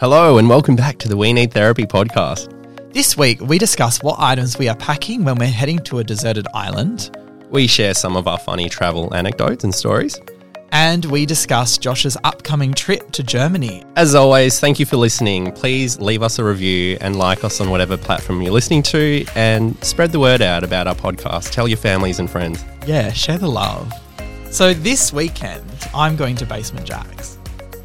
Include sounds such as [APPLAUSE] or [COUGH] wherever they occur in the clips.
Hello, and welcome back to the We Need Therapy podcast. This week, we discuss what items we are packing when we're heading to a deserted island, We share some of our funny travel anecdotes and stories. and we discuss Josh's upcoming trip to Germany. As always, thank you for listening. Please leave us a review and like us on whatever platform you're listening to, and spread the word out about our podcast. Tell your families and friends. Yeah, share the love. So this weekend, I'm going to Basement Jaxx.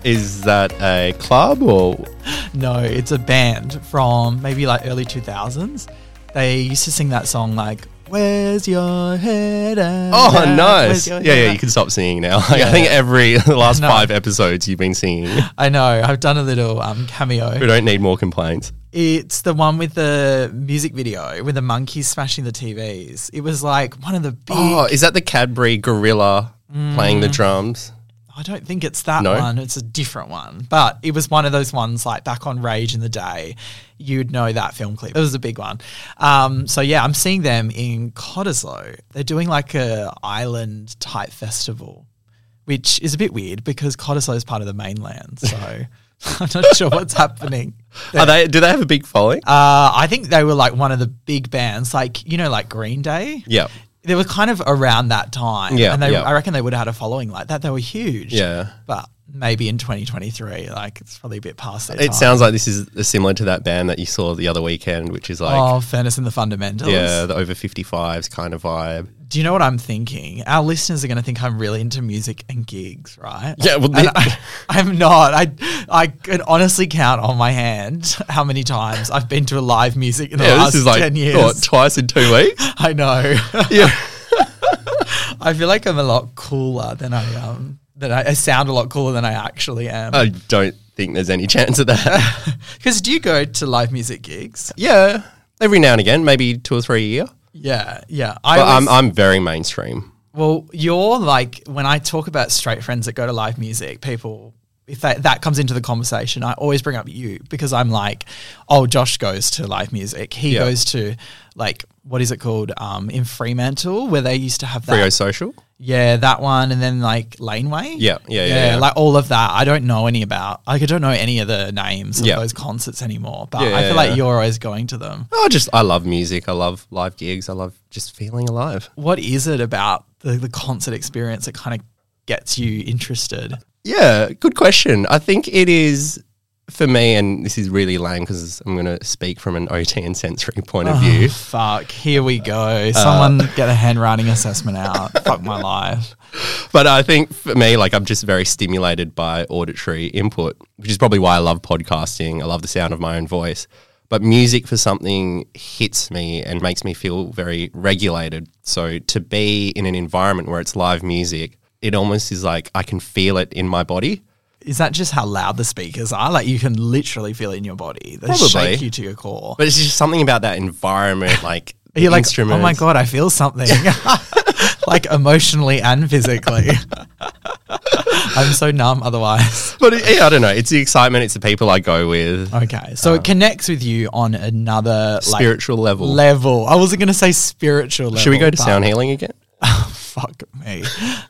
Is that a club or [GASPS] No, it's a band from maybe like early 2000s. They used to sing that song like, Where's your head at? Oh, nice. Yeah, yeah, at?" you can stop singing now. [LAUGHS] Like, Yeah. I think every [LAUGHS] the last No. five episodes you've been singing. [LAUGHS] I know. I've done a little um, cameo. We don't need more complaints. It's the one with the music video with the monkeys smashing the TVs. It was like one of the big. Oh, is that the Cadbury gorilla playing Mm. the drums? I don't think it's that No? one. It's a different one. But it was one of those ones like back on Rage in the day. You'd know that film clip. It was a big one. Um, so yeah, I'm seeing them in Cottesloe. They're doing like a island type festival, which is a bit weird because Cottesloe is part of the mainland. So [LAUGHS] [LAUGHS] I'm not sure what's happening. Are they? Do they have a big following? Uh, I think they were like one of the big bands, like you know, like Green Day. yeah, They were kind of around that time. Yeah, and they, yeah. I reckon they would have had a following like that. They were huge. yeah. but maybe in 2023, like it's probably a bit past their It sounds like this is similar to that band that you saw the other weekend, which is like, oh, Furnace and the Fundamentals. yeah, the over 55s kind of vibe. Do you know what I'm thinking? Our listeners are going to think I'm really into music and gigs, right? Yeah, well, And the- I, [LAUGHS] I'm not. I I can honestly count on my hand how many times I've been to a live music in the Yeah, last this is like, ten years. what, twice in two weeks? [LAUGHS] I know. yeah. [LAUGHS] I feel like I'm a lot cooler than I um than I, I sound a lot cooler than I actually am. I don't think there's any chance of that. Because do you go to live music gigs? yeah, every now and again, maybe two or three a year. Yeah, yeah. I But I'm, I'm very mainstream. well, you're like when I talk about straight friends that go to live music, people. If that, that comes into the conversation, I always bring up you because I'm like, oh, Josh goes to live music. He Yeah. goes to like what is it called um, in Fremantle where they used to have that. Freo Social? Yeah, that one, and then like Laneway. Yeah, yeah, yeah, yeah. like all of that. I don't know any about. Like, I don't know any of the names of Yeah. those concerts anymore. But Yeah, I yeah, feel like yeah. you're always going to them. Oh, just, I love music. I love live gigs. I love just feeling alive. What is it about the, the concert experience that kind of gets you interested? Yeah, good question. I think it is for me, and this is really lame because I'm going to speak from an OT and sensory point of oh, view. Oh, fuck, here we go. Someone uh, get a handwriting assessment out. [LAUGHS] fuck my life. But I think for me, like I'm just very stimulated by auditory input, which is probably why I love podcasting. I love the sound of my own voice. But music for something hits me and makes me feel very regulated. So to be in an environment where it's live music, it almost is like I can feel it in my body. Is that just how loud the speakers are? Like you can literally feel it in your body. They Probably. shake you to your core. But it's just something about that environment, like you like, instruments. oh my god, I feel something, [LAUGHS] [LAUGHS] like emotionally and physically. [LAUGHS] I'm so numb otherwise. But it, yeah, I don't know. It's the excitement. It's the people I go with. Okay, so it um, connects with you on another like, Spiritual level. level. I wasn't going to say spiritual level. Should we go to sound healing again? Fuck me.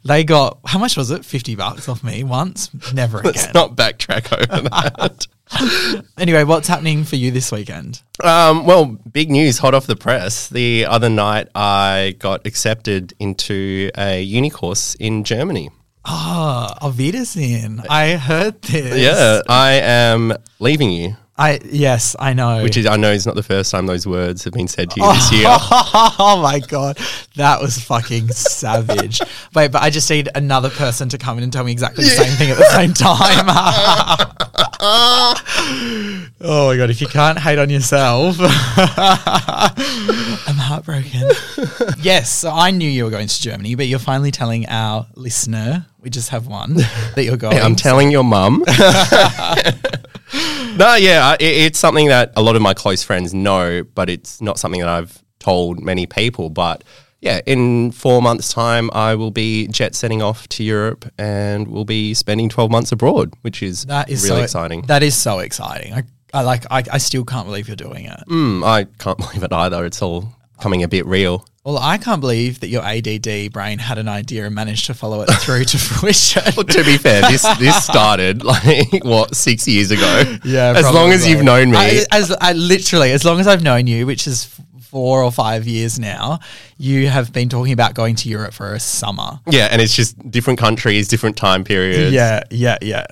They got how much was it? Fifty bucks off me once. Never again. Let's not backtrack over [LAUGHS] that. Anyway, what's happening for you this weekend? Um, well, big news, hot off the press. The other night, I got accepted into a uni course in Germany. Oh, Auf Wiedersehen. I heard this. Yeah, I am leaving you, I yes, I know. which is I know is not the first time those words have been said to you this [LAUGHS] year. oh my god, that was fucking savage. Wait, but I just need another person to come in and tell me exactly the same thing at the same time. [LAUGHS] oh my god, if you can't hate on yourself, [LAUGHS] I'm heartbroken. yes, so I knew you were going to Germany, but you're finally telling our listener, we just have one, that you're going. I'm telling your mum. No, yeah, it, it's something that a lot of my close friends know, but it's not something that I've told many people. But yeah, in four months' time, I will be jet setting off to Europe and we'll be spending 12 months abroad, which is, that is really so, exciting. That is so exciting. I, I like. I, I still can't believe you're doing it. Mm, I can't [LAUGHS] believe it either. It's all coming a bit real. Well, I can't believe that your ADD brain had an idea and managed to follow it through to [LAUGHS] fruition. Well, to be fair, this this started [LAUGHS] like what six years ago. Yeah, as long as you've known me, I, as I literally, as long as I've known you, which is four or five years now, you have been talking about going to Europe for a summer. yeah, and it's just different countries, different time periods. Yeah, yeah, yeah.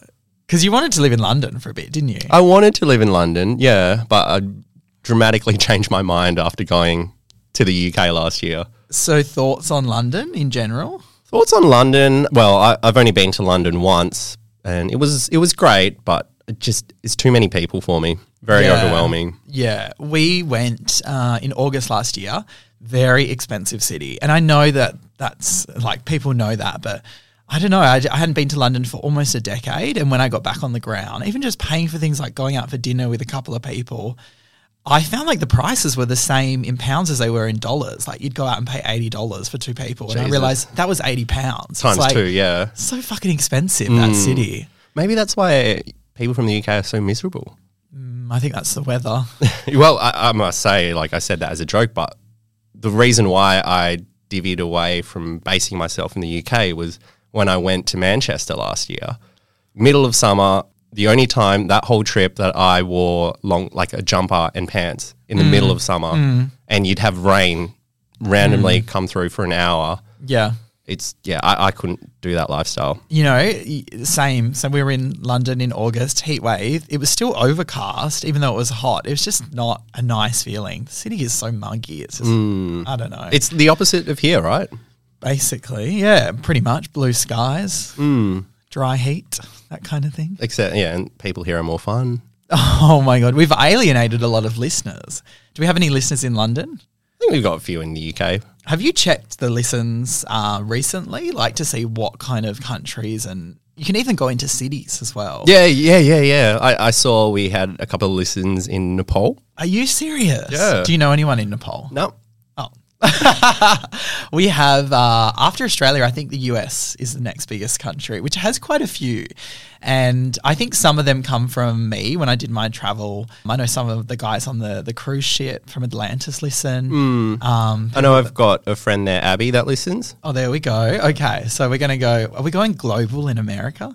Because you wanted to live in London for a bit, didn't you? I wanted to live in London, yeah, but I dramatically [LAUGHS] changed my mind after going to the UK last year. so, thoughts on London in general? Thoughts on London? Well, I, I've only been to London once, and it was it was great, but it just it's too many people for me. Very Yeah. overwhelming. Yeah, we went uh, in August last year. Very expensive city, and I know that that's like people know that, but I don't know. I, I hadn't been to London for almost a decade, and when I got back on the ground, even just paying for things like going out for dinner with a couple of people, I found like the prices were the same in pounds as they were in dollars. Like you'd go out and pay eighty dollars for two people, and I realized that was eighty pounds Times like, two, yeah. So fucking expensive that city. Maybe that's why people from the UK are so miserable. Mm, I think that's the weather. [LAUGHS] well, I, I must say, like I said that as a joke, but the reason why I divvied away from basing myself in the UK was when I went to Manchester last year, middle of summer. The only time that whole trip that I wore long, like a jumper and pants in the mm. middle of summer, mm. and you'd have rain randomly mm. come through for an hour. yeah. It's yeah, I, I couldn't do that lifestyle. you know, same. So we were in London in August, heat wave. It was still overcast, even though it was hot. It was just not a nice feeling. The city is so muggy. It's just, I don't know. It's the opposite of here, right? basically, yeah, pretty much blue skies, dry heat, that kind of thing. Except yeah, and people here are more fun. [LAUGHS] Oh my God. We've alienated a lot of listeners. Do we have any listeners in London? I think we've got a few in the UK. Have you checked the listens uh, recently, like to see what kind of countries and you can even go into cities as well? Yeah, yeah, yeah, yeah. I, I saw we had a couple of listens in Nepal. Are you serious? Yeah. Do you know anyone in Nepal? No. [LAUGHS] We have, uh, after Australia, I think the US is the next biggest country, which has quite a few. And I think some of them come from me when I did my travel. I know some of the guys on the, the cruise ship from Atlantis listen. Hmm. Um, I know I've got a friend there, Abby, that listens. oh, there we go. Okay. So we're going to go, are we going global in America?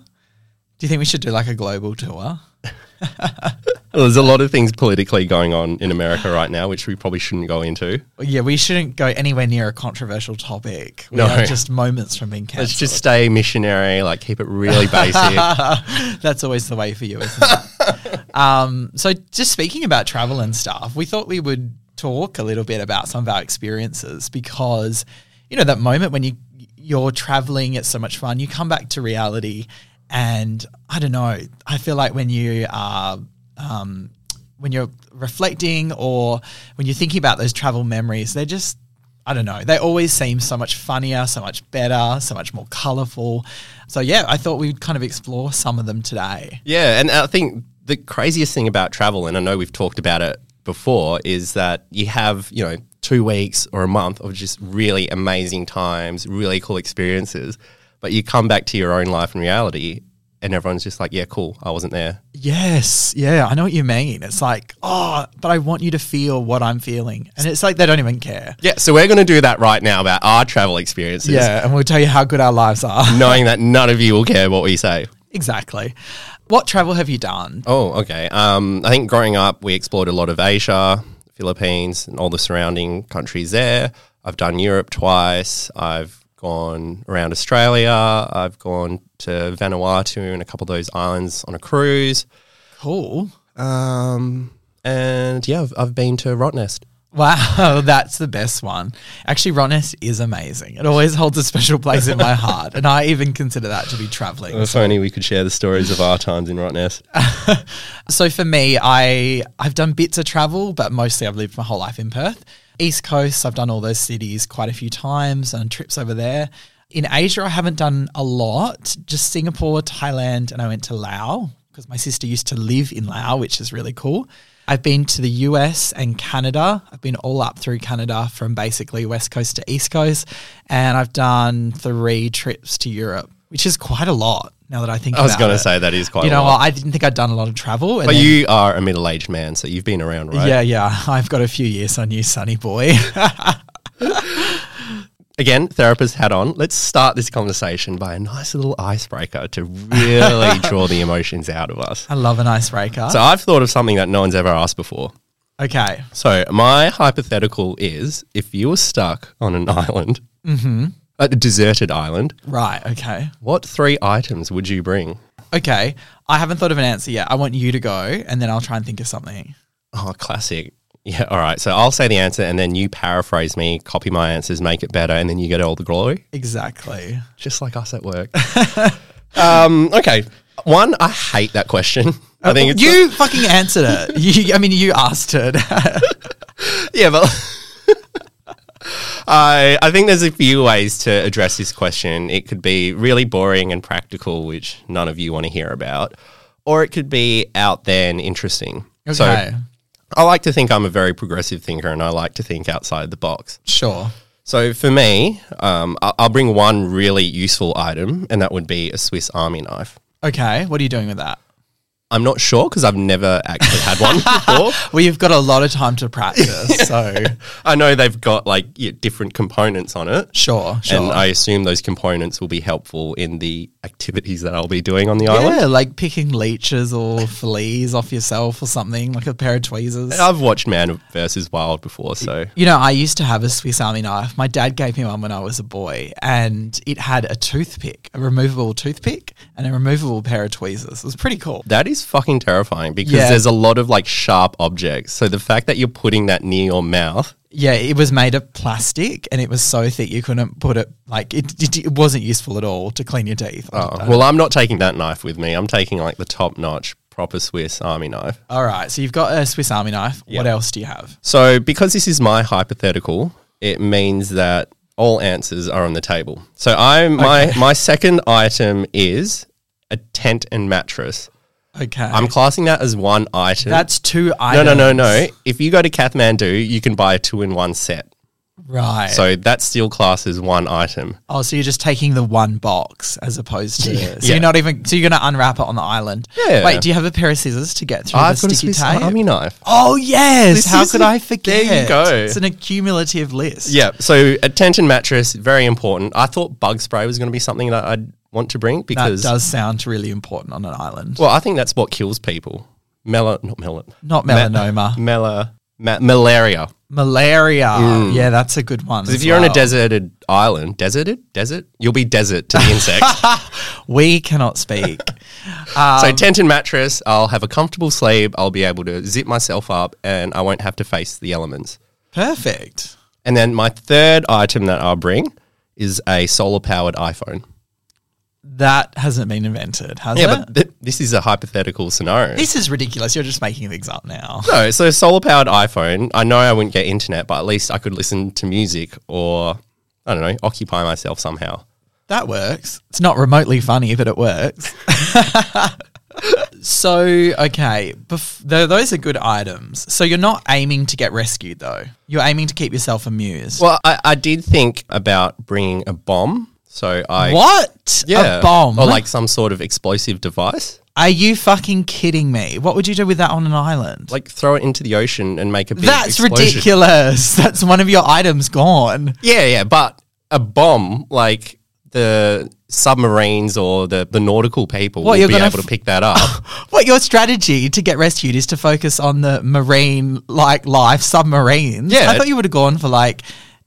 Do you think we should do like a global tour? [LAUGHS] Well, there's a lot of things politically going on in America right now, which we probably shouldn't go into. Yeah, we shouldn't go anywhere near a controversial topic. We No. are just moments from being cancelled. Let's just stay missionary, like keep it really [LAUGHS] basic. That's always the way for you, isn't it? [LAUGHS] um, so, just speaking about travel and stuff, we thought we would talk a little bit about some of our experiences because, you know, that moment when you you're traveling, it's so much fun. You come back to reality, and I don't know. I feel like when you are um, when you're reflecting or when you're thinking about those travel memories, they're just I don't know. They always seem so much funnier, so much better, so much more colorful. So yeah, I thought we'd kind of explore some of them today. yeah, and I think the craziest thing about travel, and I know we've talked about it before, is that you have, you know, two weeks or a month of just really amazing times, really cool experiences, but you come back to your own life and reality, and everyone's just like, yeah, cool, I wasn't there. Yes, yeah, I know what you mean. It's like, oh, but I want you to feel what I'm feeling, and it's like they don't even care. Yeah, so we're going to do that right now about our travel experiences. Yeah, and we'll tell you how good our lives are. [LAUGHS] knowing that [LAUGHS] none of you will care what we say. exactly. What travel have you done? Oh, okay. Um, I think growing up, we explored a lot of Asia, Philippines, and all the surrounding countries there. I've done Europe twice. I've gone around Australia. I've gone to Vanuatu and a couple of those islands on a cruise. Cool. Um, and yeah, I've, I've been to Rottnest. Wow, [LAUGHS] that's the best one. Actually, Rottnest is amazing. It always holds a special place in my heart, and I even consider that to be traveling. If only we could share the stories of our times in Rottnest. [LAUGHS] So for me, I I've done bits of travel, but mostly I've lived my whole life in Perth. East Coast, I've done all those cities quite a few times and trips over there. In Asia, I haven't done a lot, just Singapore, Thailand, and I went to Laos because my sister used to live in Laos, which is really cool. I've been to the US and Canada. I've been all up through Canada from basically West Coast to East Coast. And I've done three trips to Europe, which is quite a lot. Now that I think of it. I was going to say that is quite. you know. I didn't think I'd done a lot of travel. And But then- you are a middle-aged man, so you've been around, right? yeah, yeah. [LAUGHS] I've got a few years on you, Sonny boy. [LAUGHS] Again, therapist hat on. Let's start this conversation by a nice little icebreaker to really [LAUGHS] draw the emotions out of us. I love an icebreaker. So I've thought of something that no one's ever asked before. okay. So my hypothetical is: if you were stuck on an island, Mm-hmm. A deserted island, Right. Okay. what three items would you bring? Okay. I haven't thought of an answer yet. I want you to go, and then I'll try and think of something. Oh, classic. Yeah, all right. So I'll say the answer and then you paraphrase me, copy my answers, make it better, and then you get all the glory. Exactly. Just like us at work. [LAUGHS] um, okay. One, I hate that question. [LAUGHS] I think it's you fucking answered it. You, I mean, you asked it. [LAUGHS] yeah, but I I think there's a few ways to address this question. It could be really boring and practical, which none of you want to hear about, or it could be out there and interesting. okay. So I like to think I'm a very progressive thinker, and I like to think outside the box. sure. So for me, um, I'll bring one really useful item, and that would be a Swiss Army knife. Okay. What are you doing with that? I'm not sure because I've never actually had one before. [LAUGHS] Well, you've got a lot of time to practice. So, [LAUGHS] I know they've got like yeah, different components on it, sure. Sure. and I assume those components will be helpful in the activities that I'll be doing on the island. yeah, like picking leeches or fleas off yourself or something, like a pair of tweezers. I've watched Man vs. Wild before, so You know, I used to have a Swiss Army knife. My dad gave me one when I was a boy, and it had a toothpick, a removable toothpick, and a removable pair of tweezers. It was pretty cool. that is fucking terrifying because Yeah. there's a lot of like sharp objects. So the fact that you're putting that near your mouth, Yeah, it was made of plastic, and it was so thick you couldn't put it like it. It, it wasn't useful at all to clean your teeth. oh, well, I'm not taking that knife with me. I'm taking like the top notch proper Swiss Army knife. All right, so you've got a Swiss Army knife. What else do you have? So, because this is my hypothetical, it means that all answers are on the table. So, I my my second item is a tent and mattress. Okay, I'm classing that as one item. that's two items. no, no, no. No. If you go to Kathmandu, you can buy a two in one set. Right. So that still classes one item. oh, so you're just taking the one box as opposed to. Yeah. So Yeah. you're not even. So you're going to unwrap it on the island. Yeah. Wait, do you have a pair of scissors to get through I've the got a sticky Swiss tape? Army knife. Oh yes! This How could a- I forget? there you go. It's an accumulative list. Yeah. So a tent and mattress, very important. I thought bug spray was going to be something that I'd want to bring because that does sound really important on an island. Well, I think that's what kills people. Mela, not mela, Not melanoma, mela, ma- malaria. malaria. Yeah, that's a good one. Because if you're on a deserted island, deserted, desert, you'll be desert to the [LAUGHS] insects. we cannot speak. [LAUGHS] Um, so tent and mattress, I'll have a comfortable sleep. I'll be able to zip myself up, and I won't have to face the elements. Perfect. And then my third item that I'll bring is a solar powered iPhone. That hasn't been invented, has it? Yeah, it? but th- this is a hypothetical scenario. this is ridiculous. You're just making things up now. No, so solar powered iPhone. I know I wouldn't get internet, but at least I could listen to music or I don't know, occupy myself somehow. That works. It's not remotely funny, but it works. [LAUGHS] so, okay, bef- th- those are good items. So you're not aiming to get rescued, though. You're aiming to keep yourself amused. Well, I, I did think about bringing a bomb. So I what? yeah, A bomb? or like some sort of explosive device. Are you fucking kidding me? What would you do with that on an island? Like throw it into the ocean and make a big That's explosion. ridiculous. [LAUGHS] That's one of your items gone. Yeah, yeah, but a bomb like the submarines or the, the nautical people What, will be able f- to pick that up. [LAUGHS] What your strategy to get rescued is to focus on the marine like life submarines. Yeah. I thought you would have gone for like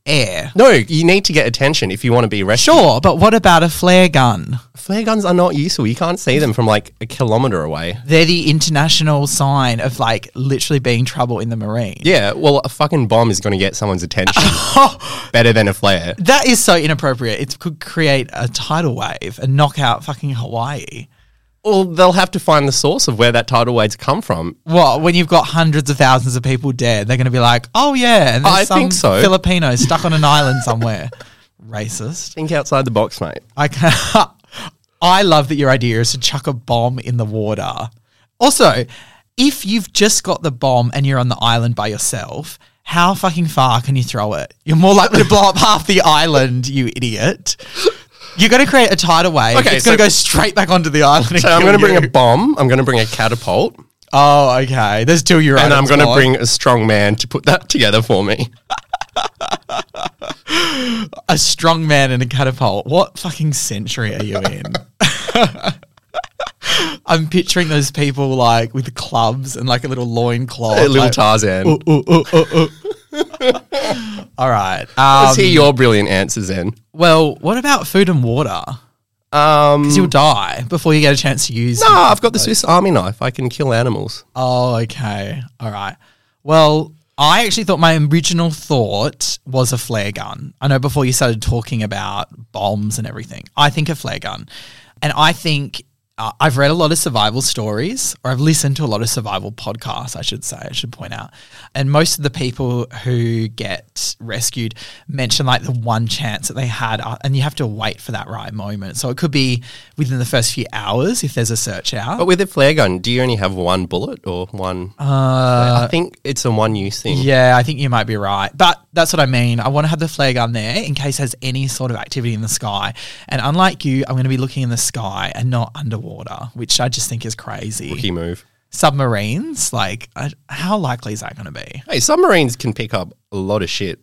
air. no, you need to get attention if you want to be rescued. Sure, but what about a flare gun? Flare guns are not useful. You can't see them from like a kilometer away. They're the international sign of like literally being trouble in the marine. Yeah, well, a fucking bomb is going to get someone's attention [LAUGHS] better than a flare. That is so inappropriate. It could create a tidal wave and knock out fucking Hawaii. Well, they'll have to find the source of where that tidal wave's come from. What, when you've got hundreds of thousands of people dead, they're going to be like, oh yeah, and there's I some think so. Filipino stuck on an island somewhere. [LAUGHS] Racist. Think outside the box, mate. I can [LAUGHS] I love that your idea is to chuck a bomb in the water. Also, if you've just got the bomb and you're on the island by yourself, how fucking far can you throw it? You're more likely to blow up [LAUGHS] half the island, you idiot. You're going to create a tidal wave. Okay, it's going so- to go straight back onto the island. So I'm going to bring a bomb. I'm going to bring a catapult, Oh, okay. There's two your and I'm going to bring a strong man to put that together for me. [LAUGHS] a strong man and a catapult. What fucking century are you in? [LAUGHS] I'm picturing those people like with clubs and like a little loin cloth. A little like, Tarzan. ooh, ooh, ooh, ooh, ooh. [LAUGHS] All right. Um, Let's hear your brilliant answers then. well, what about food and water? Um, Because you'll die before you get a chance to use. no, I've got the Swiss Army knife. I can kill animals. Oh, okay. All right. Well, I actually thought my original thought was a flare gun. I know before you started talking about bombs and everything, I think a flare gun. And I think uh, I've read a lot of survival stories, or I've listened to a lot of survival podcasts, I should say, I should point out. And most of the people who get rescued mention like the one chance that they had, uh, and you have to wait for that right moment. So it could be within the first few hours if there's a search out. But with a flare gun, do you only have one bullet or one? Uh, I think it's a one use thing. Yeah, I think you might be right. But that's what I mean. I want to have the flare gun there in case there's any sort of activity in the sky. And unlike you, I'm going to be looking in the sky and not underwater, which I just think is crazy. Rookie move. Submarines, like, I, how likely is that going to be? Hey, submarines can pick up a lot of shit.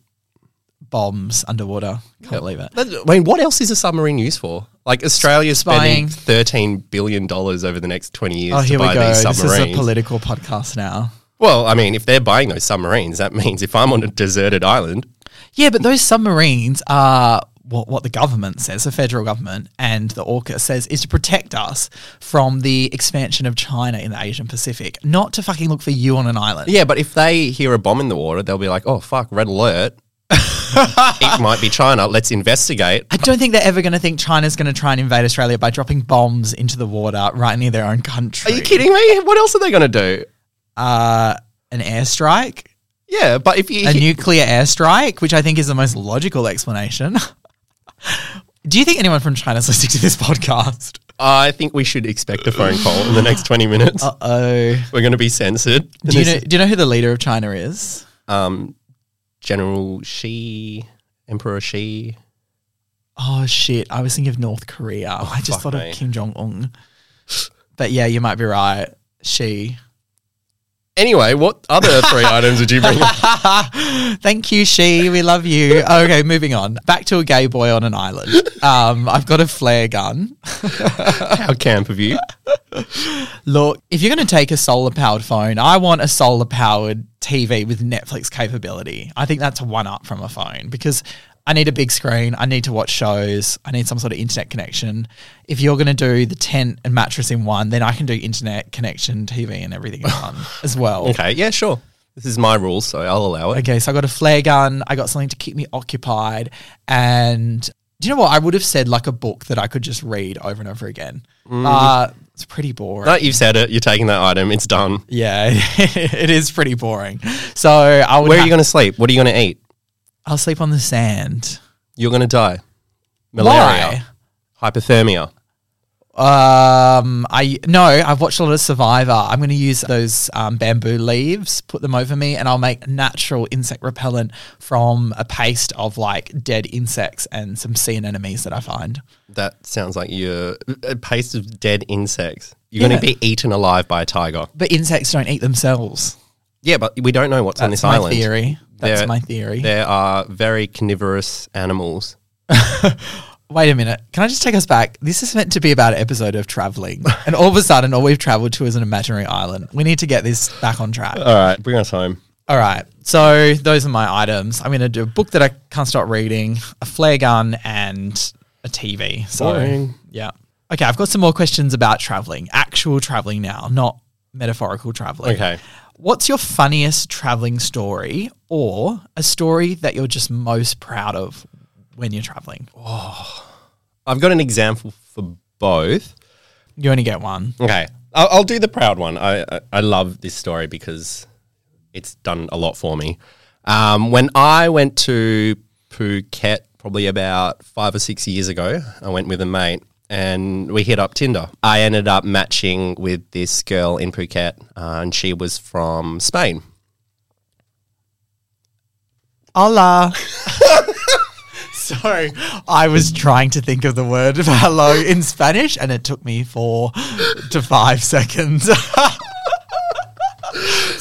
Bombs underwater. Can't believe it. That- I mean, what else is a submarine used for? Like Australia's Spying. spending thirteen billion dollars over the next twenty years Oh, to here we buy go. these This is submarines. a political podcast now. Well, I mean, if they're buying those submarines, that means if I'm on a deserted island, Yeah, but those submarines are what, what the government says, the federal government and the AUKUS says is to protect us from the expansion of China in the Asian Pacific, not to fucking look for you on an island. yeah. But if they hear a bomb in the water, they'll be like, "Oh fuck, red alert! [LAUGHS] it might be China. Let's investigate." I don't think they're ever going to think China's going to try and invade Australia by dropping bombs into the water right near their own country. Are you kidding me? What else are they going to do? Uh, an airstrike, Yeah, but if you a nuclear airstrike, which I think is the most logical explanation. [LAUGHS] Do you think anyone from China's listening to this podcast? I think we should expect a phone call in the next twenty minutes. Uh oh. We're going to be censored. Do you know? Do you know who the leader of China is? um, General Xi, Emperor Xi. Oh shit! I was thinking of North Korea. I just fuck thought me. of Kim Jong Un. But yeah, you might be right. She. Anyway, what other [LAUGHS] three items would you bring? [LAUGHS] Thank you, she. We love you. Okay, moving on. Back to a gay boy on an island. Um, I've got a flare gun. [LAUGHS] How camp of you? Look, if you're going to take a solar powered phone, I want a solar powered TV with Netflix capability. I think that's one up from a phone because I need a big screen. I need to watch shows. I need some sort of internet connection. If you're going to do the tent and mattress in one, then I can do internet connection, TV, and everything in one [LAUGHS] as well. Okay, yeah, sure. This is my rules, so I'll allow it. Okay, so I got a flare gun. I got something to keep me occupied. And do you know what? I would have said like a book that I could just read over and over again. Uh, it's pretty boring. No, you've said it. You're taking that item. It's done. Yeah, [LAUGHS] it is pretty boring. So I would. Where are ha- you going to sleep? What are you going to eat? I'll sleep on the sand. You're going to die. Malaria. Hypothermia. Um, I no, I've watched a lot of Survivor. I'm going to use those um, bamboo leaves, put them over me, and I'll make natural insect repellent from a paste of like dead insects and some sea anemones that I find. That sounds like you're a paste of dead insects. You're going to be eaten alive by a tiger. But insects don't eat themselves. Yeah, but we don't know what's on this my island. theory. That's There- my theory. There are very carnivorous animals. [LAUGHS] Wait a minute. Can I just take us back? This is meant to be about an episode of traveling. [LAUGHS] and all of a sudden, all we've traveled to is an imaginary island. We need to get this back on track. All right, bring us home. All right. So those are my items. I'm going to do a book that I can't stop reading, a flare gun, and a TV. So, Boring. yeah. Okay. I've got some more questions about traveling, actual traveling now, not metaphorical traveling. Okay. What's your funniest traveling story or a story that you're just most proud of when you're traveling? Oh, I've got an example for both. You only get one. Okay, I'll, I'll do the proud one. I, I I love this story because it's done a lot for me. Um, when I went to Phuket, probably about five or six years ago, I went with a mate and we hit up Tinder. I ended up matching with this girl in Phuket, uh, and she was from Spain. Hola. [LAUGHS] Sorry, I was trying to think of the word hello in Spanish, and it took me four to five seconds. [LAUGHS]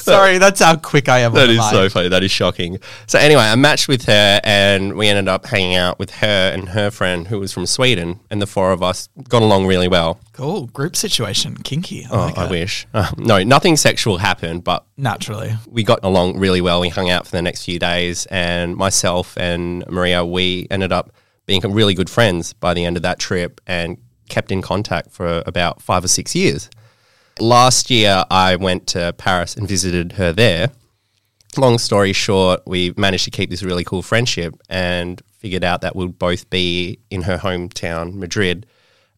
Sorry, that's how quick I am. That is so funny. That is shocking. So anyway, I matched with her, and we ended up hanging out with her and her friend who was from Sweden, and the four of us got along really well. Cool group situation, kinky. I Oh, like I it. wish. Uh, no, nothing sexual happened, but Naturally, we got along really well. We hung out for the next few days, and myself and Maria, we ended up being really good friends by the end of that trip, and kept in contact for about five or six years. Last year, I went to Paris and visited her there. Long story short, we managed to keep this really cool friendship and figured out that we'd both be in her hometown, Madrid,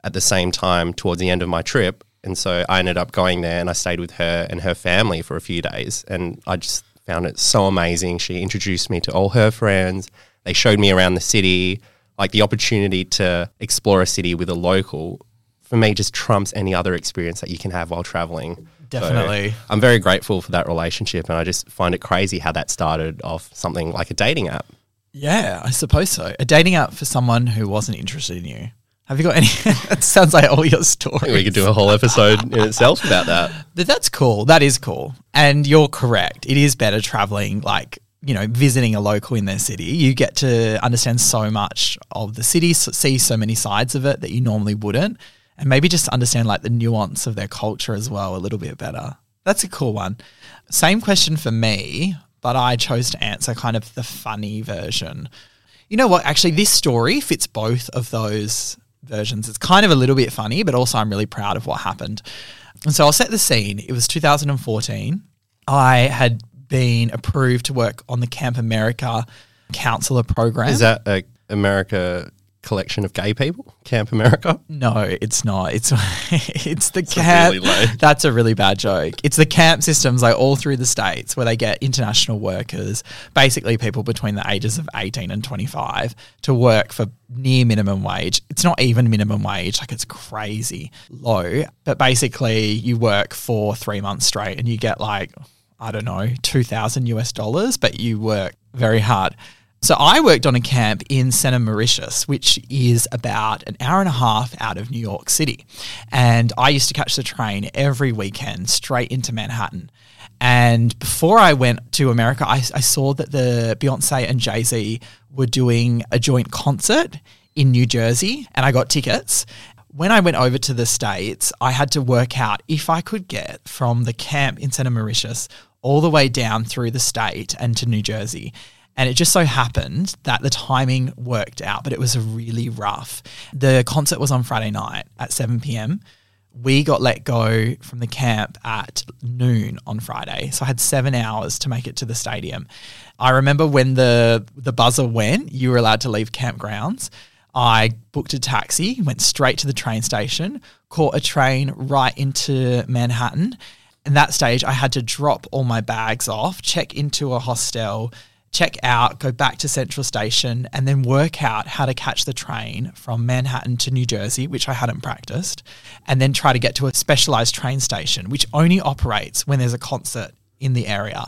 at the same time towards the end of my trip. And so I ended up going there and I stayed with her and her family for a few days. And I just found it so amazing. She introduced me to all her friends. They showed me around the city. Like the opportunity to explore a city with a local, for me, just trumps any other experience that you can have while traveling. So Definitely. I'm very grateful for that relationship. And I just find it crazy how that started off something like a dating app. yeah, I suppose so. A dating app for someone who wasn't interested in you. Have you got any? [LAUGHS] it sounds like all your stories. We could do a whole episode in itself about that. [LAUGHS] But that's cool. That is cool. And you're correct. It is better traveling, like, you know, visiting a local in their city. You get to understand so much of the city, see so many sides of it that you normally wouldn't, and maybe just understand like the nuance of their culture as well a little bit better. That's a cool one. Same question for me, but I chose to answer kind of the funny version. You know what? Actually, this story fits both of those versions. It's kind of a little bit funny, but also I'm really proud of what happened. And so I'll set the scene. It was 2014. I had been approved to work on the Camp America counselor program. Is that a America collection of gay people? Camp America? No, it's not. It's [LAUGHS] it's the camp. really. [LAUGHS] That's a really bad joke. It's the camp systems like all through the states where they get international workers, basically people between the ages of 18 and 25 to work for near minimum wage. It's not even minimum wage, like it's crazy low, but basically you work for 3 months straight and you get like I don't know, 2000 US dollars, but you work very hard. So I worked on a camp in Santa Mauritius, which is about an hour and a half out of New York City. And I used to catch the train every weekend straight into Manhattan. And before I went to America, I, I saw that the Beyonce and Jay Z were doing a joint concert in New Jersey, and I got tickets. When I went over to the States, I had to work out if I could get from the camp in Santa Mauritius all the way down through the state and to New Jersey. And it just so happened that the timing worked out, but it was really rough. The concert was on Friday night at 7 p.m. We got let go from the camp at noon on Friday. So I had seven hours to make it to the stadium. I remember when the, the buzzer went, you were allowed to leave campgrounds. I booked a taxi, went straight to the train station, caught a train right into Manhattan. And that stage, I had to drop all my bags off, check into a hostel, check out, go back to Central Station, and then work out how to catch the train from Manhattan to New Jersey, which I hadn't practiced, and then try to get to a specialized train station, which only operates when there's a concert in the area.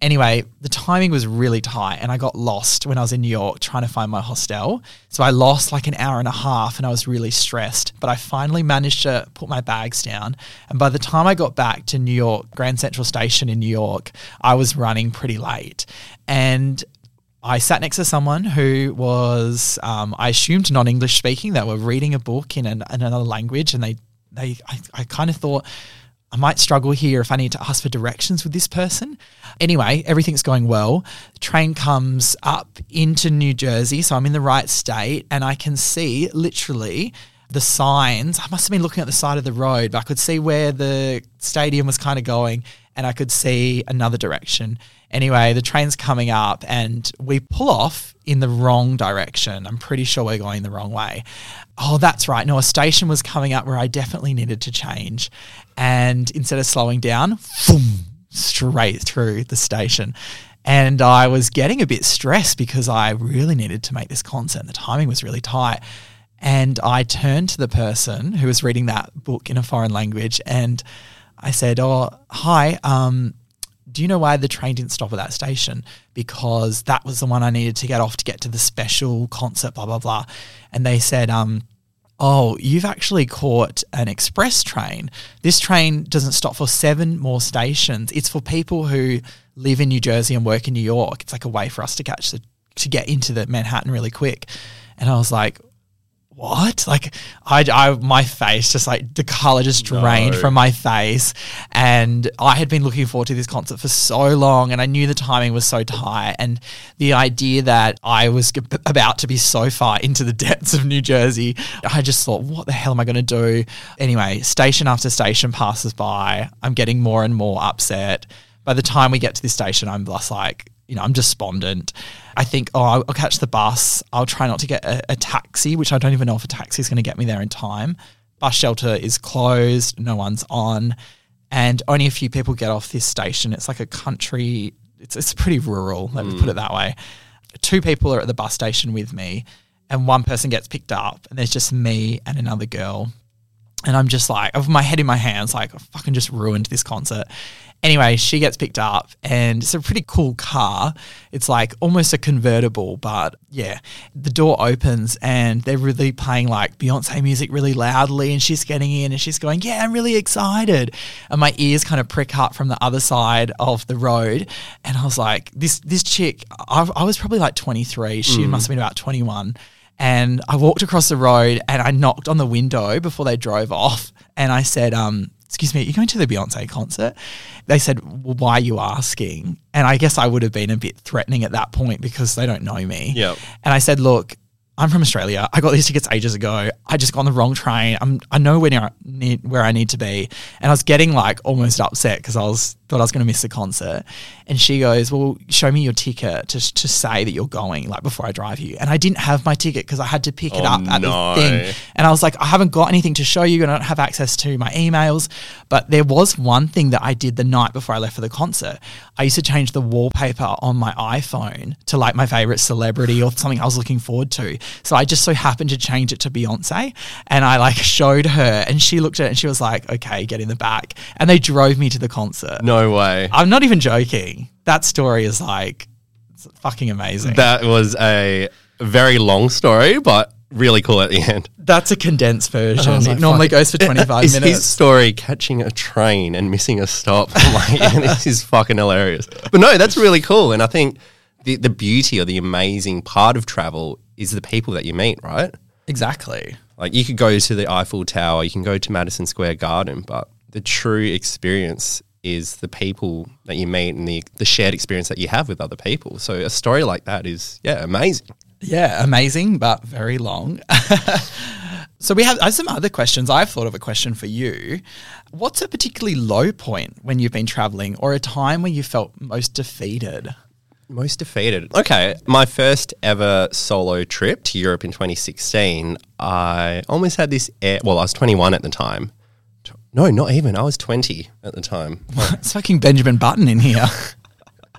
Anyway, the timing was really tight, and I got lost when I was in New York trying to find my hostel. So I lost like an hour and a half, and I was really stressed. But I finally managed to put my bags down. And by the time I got back to New York, Grand Central Station in New York, I was running pretty late. And I sat next to someone who was, um, I assumed, non English speaking. They were reading a book in, an, in another language, and they, they, I, I kind of thought, I might struggle here if I need to ask for directions with this person. Anyway, everything's going well. The train comes up into New Jersey, so I'm in the right state, and I can see literally the signs. I must have been looking at the side of the road, but I could see where the stadium was kind of going, and I could see another direction. Anyway, the train's coming up, and we pull off in the wrong direction. I'm pretty sure we're going the wrong way. Oh, that's right. No, a station was coming up where I definitely needed to change. And instead of slowing down, boom, straight through the station. And I was getting a bit stressed because I really needed to make this concert. The timing was really tight. And I turned to the person who was reading that book in a foreign language and I said, Oh, hi, um, Do you know why the train didn't stop at that station? Because that was the one I needed to get off to get to the special concert, blah, blah, blah. And they said, um, Oh, you've actually caught an express train. This train doesn't stop for seven more stations. It's for people who live in New Jersey and work in New York. It's like a way for us to catch the to get into the Manhattan really quick. And I was like, what? Like, I, I, my face just like the color just drained No. from my face. And I had been looking forward to this concert for so long, and I knew the timing was so tight. And the idea that I was g- about to be so far into the [LAUGHS] depths of New Jersey, I just thought, what the hell am I going to do? Anyway, station after station passes by. I'm getting more and more upset. By the time we get to this station, I'm just like, you know, I'm despondent. I think, oh, I'll, catch the bus. I'll try not to get a, a taxi, which I don't even know if a taxi is going to get me there in time. Bus shelter is closed. No one's on. And only a few people get off this station. It's like a country, it's, it's pretty rural, let me put it mm. that way. Two people are at the bus station with me, and one person gets picked up, and there's just me and another girl. And I'm just like, with my head in my hands, like, I fucking just ruined this concert. Anyway, she gets picked up and it's a pretty cool car. It's like almost a convertible, but yeah, the door opens and they're really playing like Beyonce music really loudly. And she's getting in and she's going, Yeah, I'm really excited. And my ears kind of prick up from the other side of the road. And I was like, This, this chick, I, I was probably like 23. She must have been about 21 and I walked across the road and I knocked on the window before they drove off and I said, um, excuse me, are you going to the Beyonce concert? They said, well, why are you asking? And I guess I would have been a bit threatening at that point because they don't know me. Yep. And I said, look, I'm from Australia. I got these tickets ages ago. I just got on the wrong train. I'm I know where need where I need to be, and I was getting like almost upset because I was thought I was going to miss the concert. And she goes, "Well, show me your ticket to to say that you're going, like before I drive you." And I didn't have my ticket because I had to pick it Oh, up at no. the thing. And I was like, I haven't got anything to show you, and I don't have access to my emails. But there was one thing that I did the night before I left for the concert. I used to change the wallpaper on my iPhone to like my favorite celebrity or something I was looking forward to. So I just so happened to change it to Beyonce, and I like showed her, and she looked at it and she was like, "Okay, get in the back." And they drove me to the concert. No way. I'm not even joking. That story is like fucking amazing. That was a very long story, but really cool at the end. That's a condensed version. I was It normally goes for 25 [LAUGHS] Is minutes. his story catching a train and missing a stop? I'm [LAUGHS] like, yeah, this is fucking hilarious. But no, that's really cool. And I think the, the beauty or the amazing part of travel is the people that you meet, right? Exactly. Like you could go to the Eiffel Tower, you can go to Madison Square Garden, but the true experience is the people that you meet and the, the shared experience that you have with other people. So a story like that is, yeah, amazing. Yeah, amazing, but very long. [LAUGHS] so we have, I have some other questions. I've thought of a question for you. What's a particularly low point when you've been traveling or a time when you felt most defeated? Most defeated. Okay, my first ever solo trip to Europe in 2016, I almost had this air. Well, I was 21 at the time. No, not even. I was 20 at the time. [LAUGHS] It's fucking Benjamin Button in here.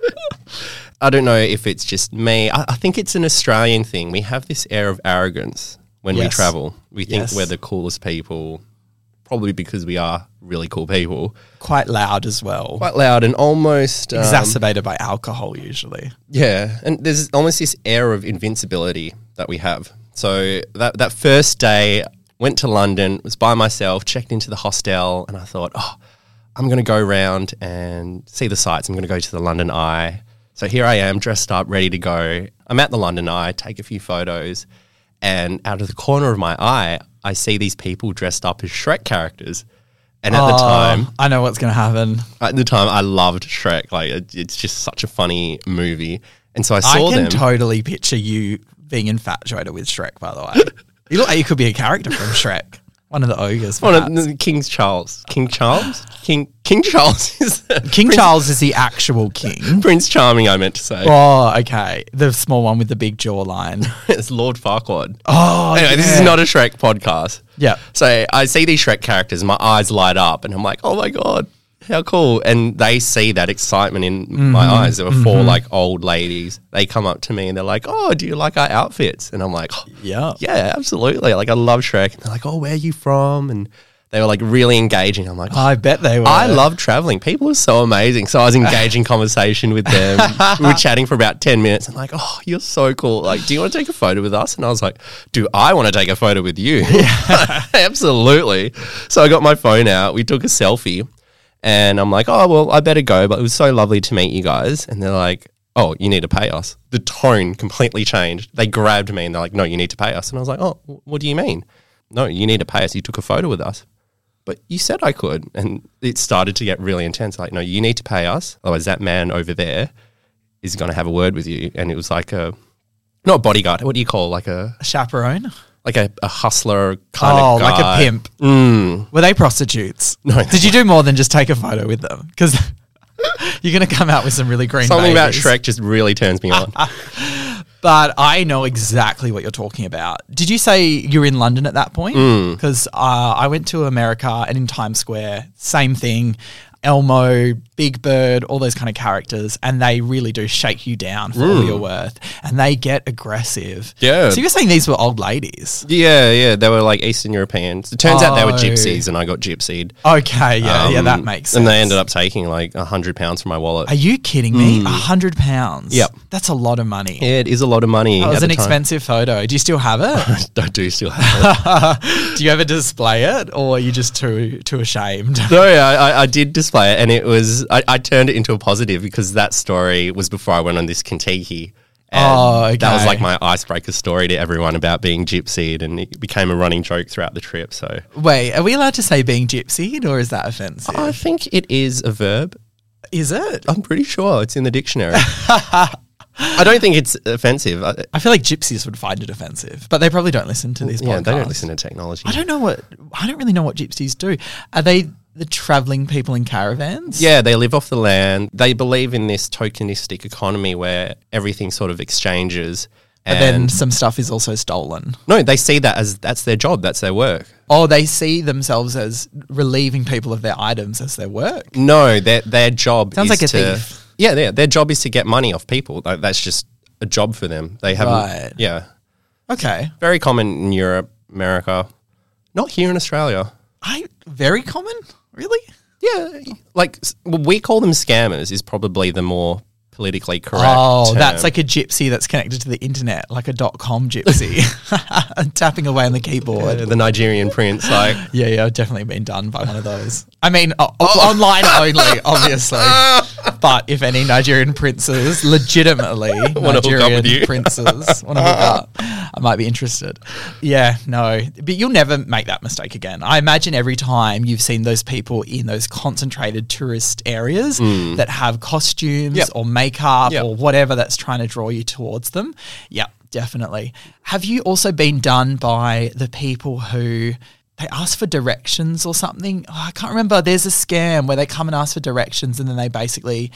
[LAUGHS] I don't know if it's just me. I, I think it's an Australian thing. We have this air of arrogance when we travel. We think Yes. we're the coolest people, probably because we are really cool people. Quite loud as well. Quite loud and almost um, Exacerbated by alcohol, usually. Yeah, and there's almost this air of invincibility that we have. So that that first day, went to London, was by myself, checked into the hostel, and I thought, oh, I'm going to go around and see the sights. I'm going to go to the London Eye. So here I am, dressed up, ready to go. I'm at the London Eye, take a few photos, and out of the corner of my eye, I see these people dressed up as Shrek characters. And at the Oh, time, I know what's going to happen. at the time, I loved Shrek. Like it, it's just such a funny movie, and so I I saw can them. totally picture you being infatuated with Shrek, by the way. [LAUGHS] you look like you could be a character from Shrek. One of the ogres. One of the King Charles, King Charles, King King Charles [LAUGHS] is King Prince, Charles is the actual king. [LAUGHS] Prince Charming. I meant to say Oh, okay. The small one with the big jawline. [LAUGHS] it's Lord Farquaad. Oh, anyway, this is not a Shrek podcast. Yeah. So I see these Shrek characters, my eyes light up, and I'm like, oh my god, how cool! And they see that excitement in my Mm-hmm. eyes. There were 4 like old ladies. They come up to me and they're like, oh, do you like our outfits? And I'm like, oh, [GASPS] Yeah. yeah, absolutely. Like I love Shrek. And they're like, oh, where are you from? And They were like really engaging. I'm like, I bet they were. I love traveling. People are so amazing. So I was engaging [LAUGHS] conversation with them. we were chatting for about 10 minutes and like, oh, you're so cool. Like, do you want to take a photo with us? And I was like, do I want to take a photo with you? [LAUGHS] Absolutely. So I got my phone out. We took a selfie and I'm like, oh, well, I better go. But it was so lovely to meet you guys. And they're like, oh, you need to pay us. The tone completely changed. They grabbed me and they're like, no, you need to pay us. And I was like, oh, what do you mean? No, you need to pay us. You took a photo with us but you said I could. And it started to get really intense. Like, no, you need to pay us. Otherwise, that man over there is going to have a word with you. And it was like a, not a bodyguard. What do you call like a, a chaperone? Like a, a hustler kind oh, of guy. like a pimp. Mm. Were they prostitutes? [LAUGHS] No. Did you do more than just take a photo with them? Because [LAUGHS] you're going to come out with some really green Something about babies. Shrek just really turns me on. [LAUGHS] But I know exactly what you're talking about. Did you say you're in London at that point? Mm. Because uh, I went to America and in Times Square, same thing. Elmo, Big Bird, all those kind of characters, and they really do shake you down for all you're worth, and they get aggressive. Yeah. So you're saying these were old ladies? yeah, yeah. They were like Eastern Europeans. It turns out they were Oh. gypsies and I got gypsied. Okay, yeah, yeah, that Um, makes sense. And they ended up taking like a hundred pounds from my wallet. Are you kidding me? A hundred pounds. Mm. Yep. that's a lot of money. yeah, it is a lot of money. That was at an the time. expensive photo. Do you still have it? [LAUGHS] I do still have it. [LAUGHS] do you ever display it, or are you just too too ashamed? No, yeah, I, I did it, and it was I, I turned it into a positive because that story was before I went on this Contiki. And Oh, That was like my icebreaker story to everyone about being gypsied, and it became a running joke throughout the trip. So Wait, are we allowed to say being gypsied, or is that offensive? I think it is a verb. is it? I'm pretty sure it's in the dictionary. [LAUGHS] I don't think it's offensive. I, I feel like gypsies would find it offensive, but they probably don't listen to these yeah, podcasts. they don't listen to technology. I don't know what. I don't really know what gypsies do. Are they the traveling people in caravans? Yeah, they live off the land. They believe in this tokenistic economy where everything sort of exchanges. But then some stuff is also stolen. no, they see that as that's their job, that's their work. Or they see themselves as relieving people of their items as their work. No, their their job Sounds is like a to, thief. Yeah, their their job is to get money off people. Like, that's just a job for them. They have Right. yeah, Okay. very common in Europe, America, not here in Australia. I very common, really. Yeah, like we call them scammers is probably the more politically correct. Oh, that's like a gypsy that's connected to the internet, like a dot com gypsy, [LAUGHS] tapping away on the keyboard. the Nigerian prince. Like [LAUGHS] Yeah, yeah, I've definitely been done by one of those. I mean, o- o- online [LAUGHS] only, obviously. But if any Nigerian princes, legitimately hook up with Nigerian princes, want to hook up, I might be interested. Yeah, no, but you'll never make that mistake again. I imagine every time you've seen those people in those concentrated tourist areas hmm. that have costumes. Yep. or makeup Yep. or whatever that's trying to draw you towards them. Yeah, definitely. Have you also been done by the people who they ask for directions or something? Oh, I can't remember. There's a scam where they come and ask for directions and then they basically,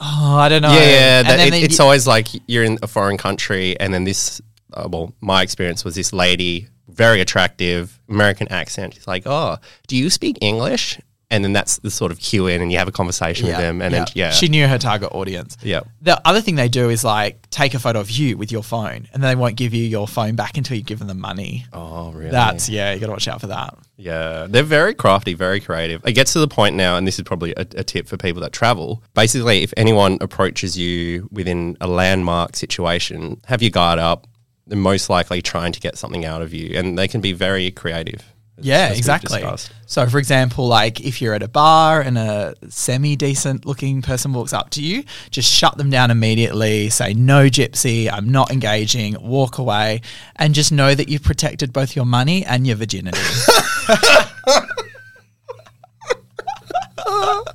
oh, I don't know. yeah, yeah. And That, then it, it's always like you're in a foreign country, and then this. Uh, well, my experience was this lady, very attractive, American accent. She's like, "Oh, do you speak English?" And then that's the sort of cue in, and you have a conversation with them, and then yeah, She knew her target audience. yeah. The other thing they do is like take a photo of you with your phone and then they won't give you your phone back until you give them the money. Oh, really? That's, yeah, you got to watch out for that. Yeah, they're very crafty, very creative. It gets to the point now, and this is probably a, a tip for people that travel. Basically, if anyone approaches you within a landmark situation, have your guard up. They're most likely trying to get something out of you, and they can be very creative. Yeah, exactly. So, for example, like if you're at a bar and a semi decent looking person walks up to you, just shut them down immediately, say, no, gypsy, I'm not engaging, walk away, and just know that you've protected both your money and your virginity. [LAUGHS] [LAUGHS]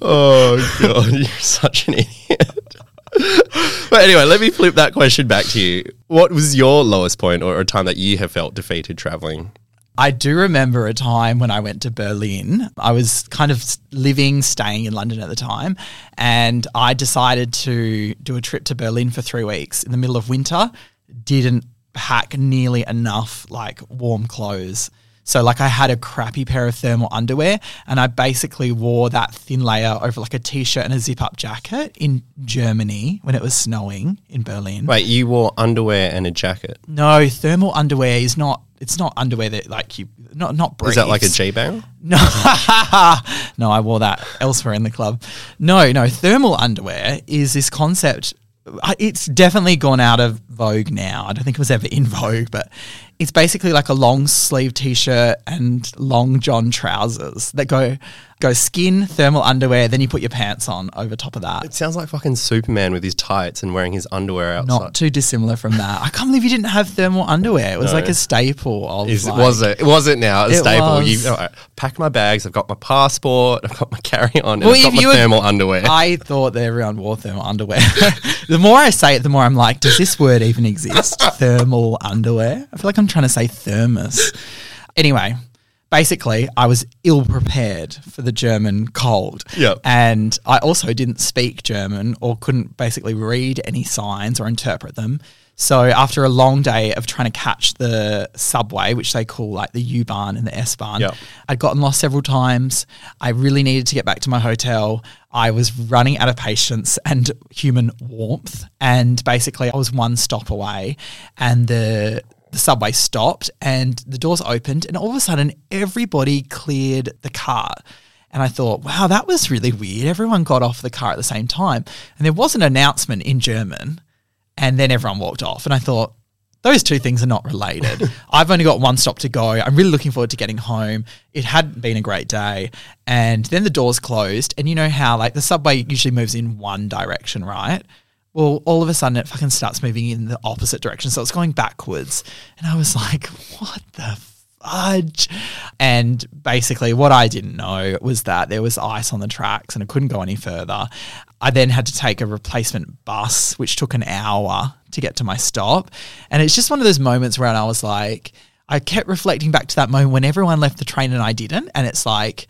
Oh god, you're such an idiot. But anyway, let me flip that question back to you. What was your lowest point or a time that you have felt defeated traveling? I do remember a time when I went to Berlin. I was kind of living, staying in London at the time, and I decided to do a trip to Berlin for three weeks in the middle of winter. Didn't pack nearly enough like warm clothes. So like I had a crappy pair of thermal underwear and I basically wore that thin layer over like a t-shirt and a zip-up jacket in Germany when it was snowing in Berlin. Wait, you wore underwear and a jacket. No, thermal underwear is not It's not underwear that like you not not briefs. Is that like a G bang? [LAUGHS] No, no, I wore that elsewhere in the club. No, no, thermal underwear is this concept. uh, It's definitely gone out of vogue now. I don't think it was ever in vogue, but it's basically like a long sleeve t-shirt and long john trousers that go go skin thermal underwear. Then you put your pants on over top of that. It sounds like fucking Superman with his tights and wearing his underwear outside. Not too dissimilar from that. I can't believe you didn't have thermal underwear. It was No. like a staple of. Is, like, was it? Was it now? A It staple. was. You right, packed my bags. I've got my passport. I've got my [LAUGHS] carry on. And Well, I've got my thermal underwear. I thought that everyone wore thermal underwear. [LAUGHS] the more I say it, the more I'm like, does this word even exist? [LAUGHS] thermal underwear? I feel like I'm trying to say thermos. Anyway, basically, I was ill prepared for the German cold. Yep. And I also didn't speak German or couldn't basically read any signs or interpret them. So after a long day of trying to catch the subway, which they call like the U Bahn and the S Bahn, Yep. I'd gotten lost several times. I really needed to get back to my hotel. I was running out of patience and human warmth. And basically, I was one stop away, and the the subway stopped, and the doors opened, and all of a sudden, everybody cleared the car. And I thought, wow, that was really weird. Everyone got off the car at the same time, and there was an announcement in German, and then everyone walked off. And I thought, those two things are not related. [LAUGHS] I've only got one stop to go. I'm really looking forward to getting home. It hadn't been a great day. And then the doors closed. And you know how, like, the subway usually moves in one direction, right? Well, all of a sudden it fucking starts moving in the opposite direction. So it's going backwards. And I was like, what the fudge? And basically, what I didn't know was that there was ice on the tracks and it couldn't go any further. I then had to take a replacement bus, which took an hour to get to my stop. And it's just one of those moments where I was like, I kept reflecting back to that moment when everyone left the train and I didn't. And it's like,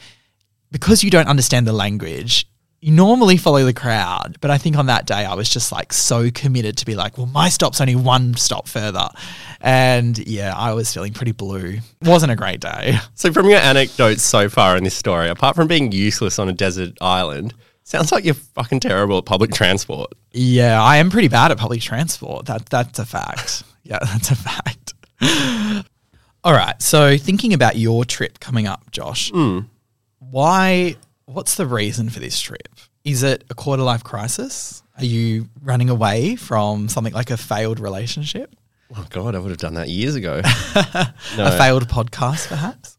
because you don't understand the language, you normally follow the crowd. But I think on that day, I was just like so committed to be like, well, my stop's only one stop further. And yeah, I was feeling pretty blue. Wasn't a great day. so, from your anecdotes so far in this story, apart from being useless on a desert island, sounds like you're fucking terrible at public transport. Yeah, I am pretty bad at public transport. That that's a fact. Yeah, [LAUGHS] that's a fact. All right. So thinking about your trip coming up, Josh, hmm. why what's the reason for this trip? Is it a quarter life crisis? Are you running away from something like a failed relationship? Oh God, I would have done that years ago. [LAUGHS] A failed podcast, perhaps?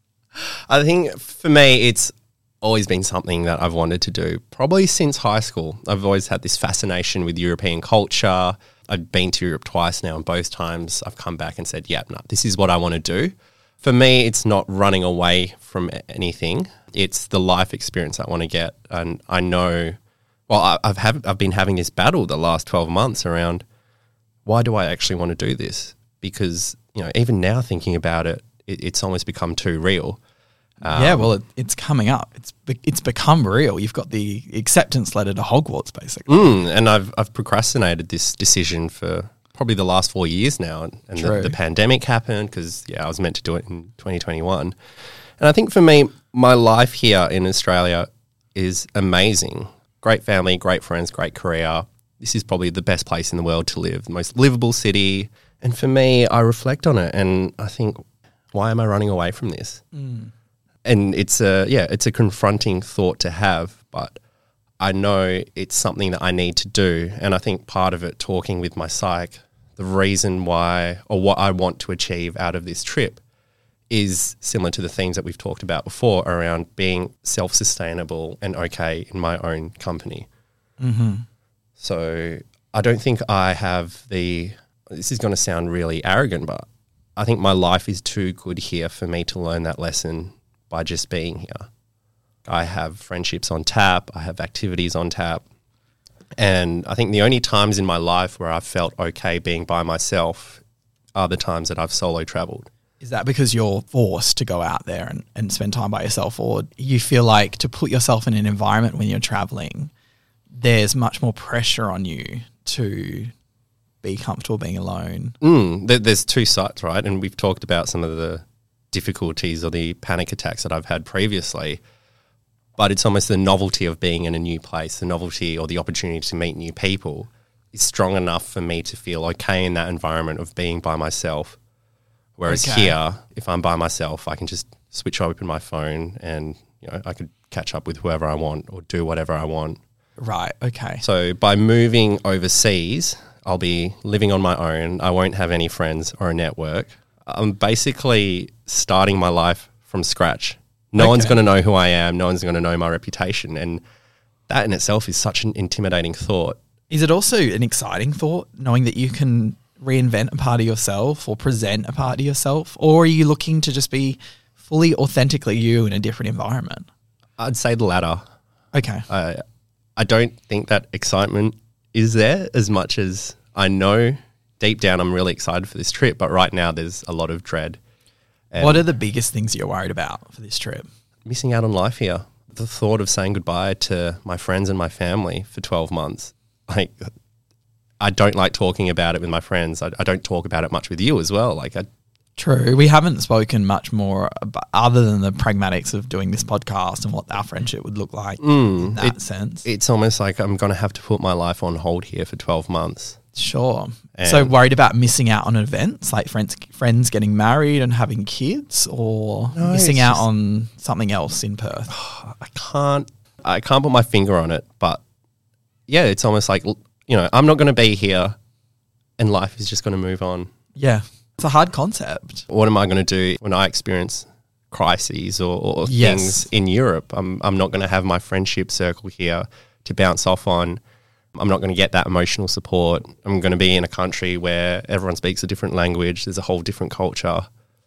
I think for me, it's always been something that I've wanted to do, probably since high school. I've always had this fascination with European culture. I've been to Europe twice now, and both times I've come back and said, yeah, no, this is what I want to do. For me, it's not running away from anything. It's the life experience I want to get. And I know, well, I, I've, have, I've been having this battle the last 12 months around why do I actually want to do this? Because, you know, even now thinking about it, it it's almost become too real. yeah, well, it, it's coming up. It's be, it's become real. You've got the acceptance letter to Hogwarts, basically. Mm, and I've I've procrastinated this decision for probably the last four years now, and, and the, the pandemic happened because yeah, I was meant to do it in 2021, and I think for me, my life here in Australia is amazing. Great family, great friends, great career. This is probably the best place in the world to live, the most livable city. And for me, I reflect on it and I think, why am I running away from this? Mm. and it's a yeah, it's a confronting thought to have, but I know it's something that I need to do, and I think part of it, talking with my psych, the reason why or what I want to achieve out of this trip is similar to the themes that we've talked about before around being self-sustainable and okay in my own company. Mm-hmm. So I don't think I have the. This is going to sound really arrogant, but I think my life is too good here for me to learn that lesson by just being here. I have friendships on tap, I have activities on tap. And I think the only times in my life where I've felt okay being by myself are the times that I've solo traveled. Is that because you're forced to go out there and, and spend time by yourself, or you feel like to put yourself in an environment when you're traveling, there's much more pressure on you to be comfortable being alone? Mm, there, there's two sides, right? And we've talked about some of the difficulties or the panic attacks that I've had previously. But it's almost the novelty of being in a new place, the novelty or the opportunity to meet new people is strong enough for me to feel okay in that environment of being by myself Whereas Okay. here, if I'm by myself, I can just switch open my phone and you know I could catch up with whoever I want or do whatever I want. Right. Okay. So by moving overseas, I'll be living on my own. I won't have any friends or a network. I'm basically starting my life from scratch. No one's going to know who I am. No one's going to know my reputation. And that in itself is such an intimidating thought. Is it also an exciting thought knowing that you can reinvent a part of yourself or present a part of yourself? Or are you looking to just be fully authentically you in a different environment? I'd say the latter. Okay. I, I don't think that excitement is there as much as I know deep down I'm really excited for this trip. But right now, there's a lot of dread. And what are the biggest things you're worried about for this trip? missing out on life here. The thought of saying goodbye to my friends and my family for 12 months, like, I don't like talking about it with my friends. I, I don't talk about it much with you as well. Like, I, True. We haven't spoken much more about, other than the pragmatics of doing this podcast and what our friendship would look like mm, in that sense. it's almost like I'm going to have to put my life on hold here for 12 months. Sure. so worried about missing out on events like friends friends getting married and having kids or No, missing out on something else in Perth. [SIGHS] I can't, I can't put my finger on it, but yeah, it's almost like, you know, I'm not going to be here and life is just going to move on. yeah. It's a hard concept. what am I going to do when I experience crises or, or Yes. things in Europe? I'm, I'm not going to have my friendship circle here to bounce off on. I'm not going to get that emotional support. I'm going to be in a country where everyone speaks a different language. There's a whole different culture.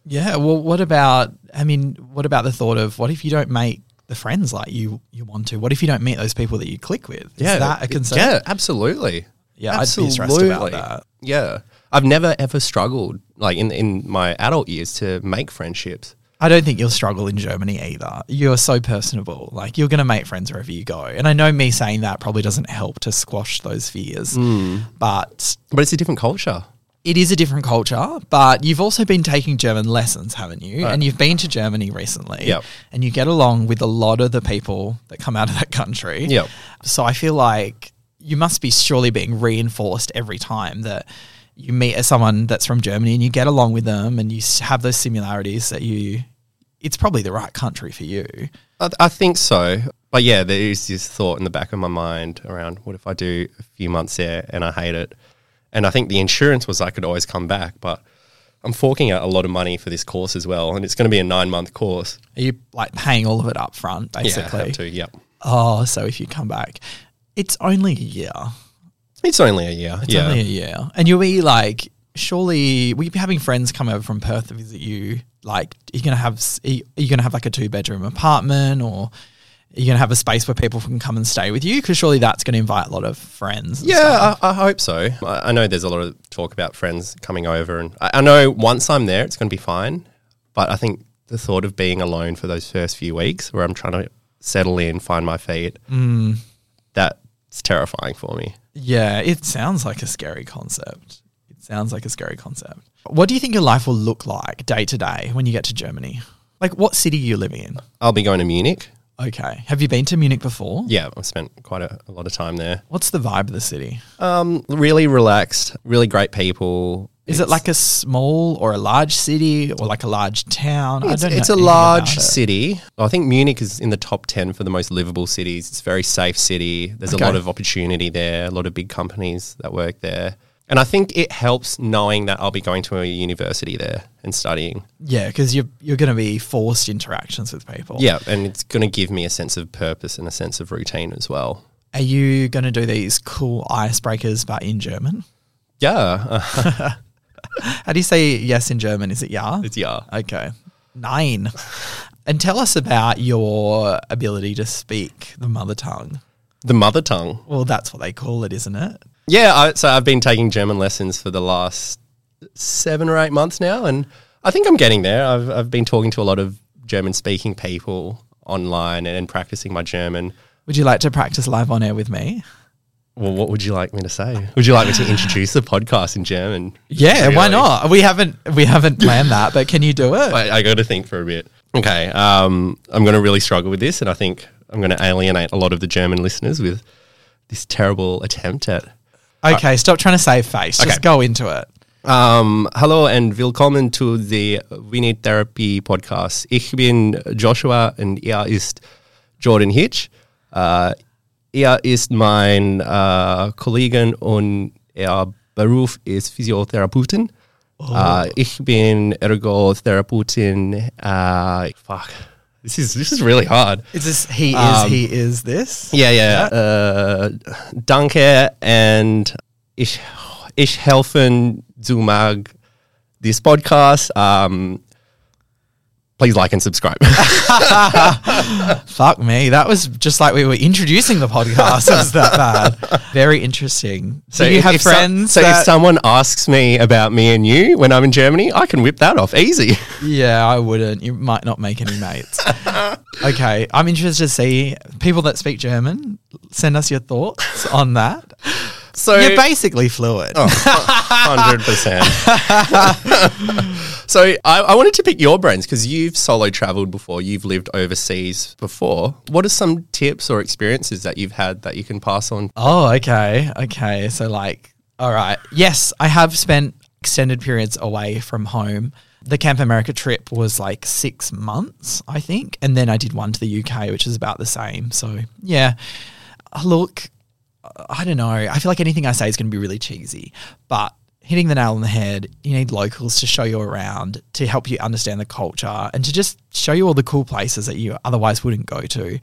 Yeah. Well, what about, I mean, what about the thought of what if you don't make the friends like you, you want to? What if you don't meet those people that you click with? Is that a concern? Yeah, absolutely. Yeah, I'd be stressed about that. Yeah. I've never ever struggled like in in my adult years to make friendships. I don't think you'll struggle in Germany either. You're so personable. Like you're going to make friends wherever you go. And I know me saying that probably doesn't help to squash those fears. Hmm. But But it's a different culture. it is a different culture, but you've also been taking German lessons, haven't you? And you've been to Germany recently. Yep. And you get along with a lot of the people that come out of that country. Yep. So I feel like you must be surely being reinforced every time that you meet someone that's from Germany and you get along with them and you have those similarities that you it's probably the right country for you. I, I think so. But yeah, there is this thought in the back of my mind around what if I do a few months there and I hate it? And I think the insurance was I could always come back, but I'm forking out a lot of money for this course as well. And it's going to be a nine month course. Are you like paying all of it up front Yeah, I have to. Yep. Oh, so if you come back, it's only a year. It's only a year. It's yeah. only a year. And you'll be like, surely will you be having friends come over from Perth to visit you? Like, are you going to have, are you, gonna have like a two bedroom apartment, or you're you gonna have a space where people can come and stay with you? Because surely that's gonna invite a lot of friends. and stuff. Yeah, I, I hope so. I, I know there's a lot of talk about friends coming over, and I, I know once I'm there, it's going to be fine. But I think the thought of being alone for those first few weeks, where I'm trying to settle in, find my feet, Mm. That's terrifying for me. yeah. It sounds like a scary concept. It sounds like a scary concept. What do you think your life will look like day to day when you get to Germany? Like, what city are you living in? I'll be going to Munich. Okay. Have you been to Munich before? Yeah, I've spent quite a, a lot of time there. What's the vibe of the city? Um, really relaxed, really great people. Is it like a small or a large city or like a large town? It's, I don't it's a large it. city. I think Munich is in the top 10 for the most livable cities. It's a very safe city. There's Okay. a lot of opportunity there, a lot of big companies that work there. And I think it helps knowing that I'll be going to a university there and studying. Yeah, because you're you're going to be forced interactions with people. Yeah, and it's going to give me a sense of purpose and a sense of routine as well. Are you going to do these cool icebreakers but in German? Yeah, [LAUGHS] How do you say yes in German? Is it ja? it's yeah. Okay. Nine. and tell us about your ability to speak the mother tongue. The mother tongue. Well, that's what they call it, isn't it? Yeah, I, so I've been taking German lessons for the last seven or eight months now, and I think I'm getting there. I've, I've been talking to a lot of German speaking people online and, and practicing my German. Would you like to practice live on air with me? Well, what would you like me to say? Would you like me to introduce the podcast in German? Yeah, why not? We haven't we haven't planned that, but can you do it? I, I got to think for a bit. Okay, um, I'm going to really struggle with this, and I think I'm going to alienate a lot of the German listeners with this terrible attempt at. Okay, stop trying to save face. Just Okay. go into it. Um, hallo and willkommen to the We Need Therapy Podcast. Ich bin Joshua und er ist Jordan Hitch. Uh, er ist mein uh, Kollegen und er Beruf ist Physiotherapeutin. Uh, ich bin Ergotherapeutin. Uh, fuck. This is this is really hard. Is this he is Um, he is this? Yeah, yeah. Äh, danke and ich, ich helfen zu mag this podcast. Um, please like and subscribe. [LAUGHS] Fuck me. That was just like we were introducing the podcast. it was that bad. Very interesting. So you if- have friends. so if someone asks me about me and you when I'm in Germany, I can whip that off easy. [LAUGHS] yeah, I wouldn't. You might not make any mates. okay, I'm interested to see people that speak German. Send us your thoughts on that. So You're basically fluid. Oh. Hundred percent. [LAUGHS] So I, I wanted to pick your brains because you've solo traveled before, you've lived overseas before. What are some tips or experiences that you've had that you can pass on? Oh, okay. Okay. So, like, all right. Yes, I have spent extended periods away from home. The Camp America trip was like six months, I think. And then I did one to the UK, which is about the same. So, yeah. Look, I don't know. I feel like anything I say is going to be really cheesy, but hitting the nail on the head, you need locals to show you around, to help you understand the culture, and to just show you all the cool places that you otherwise wouldn't go to.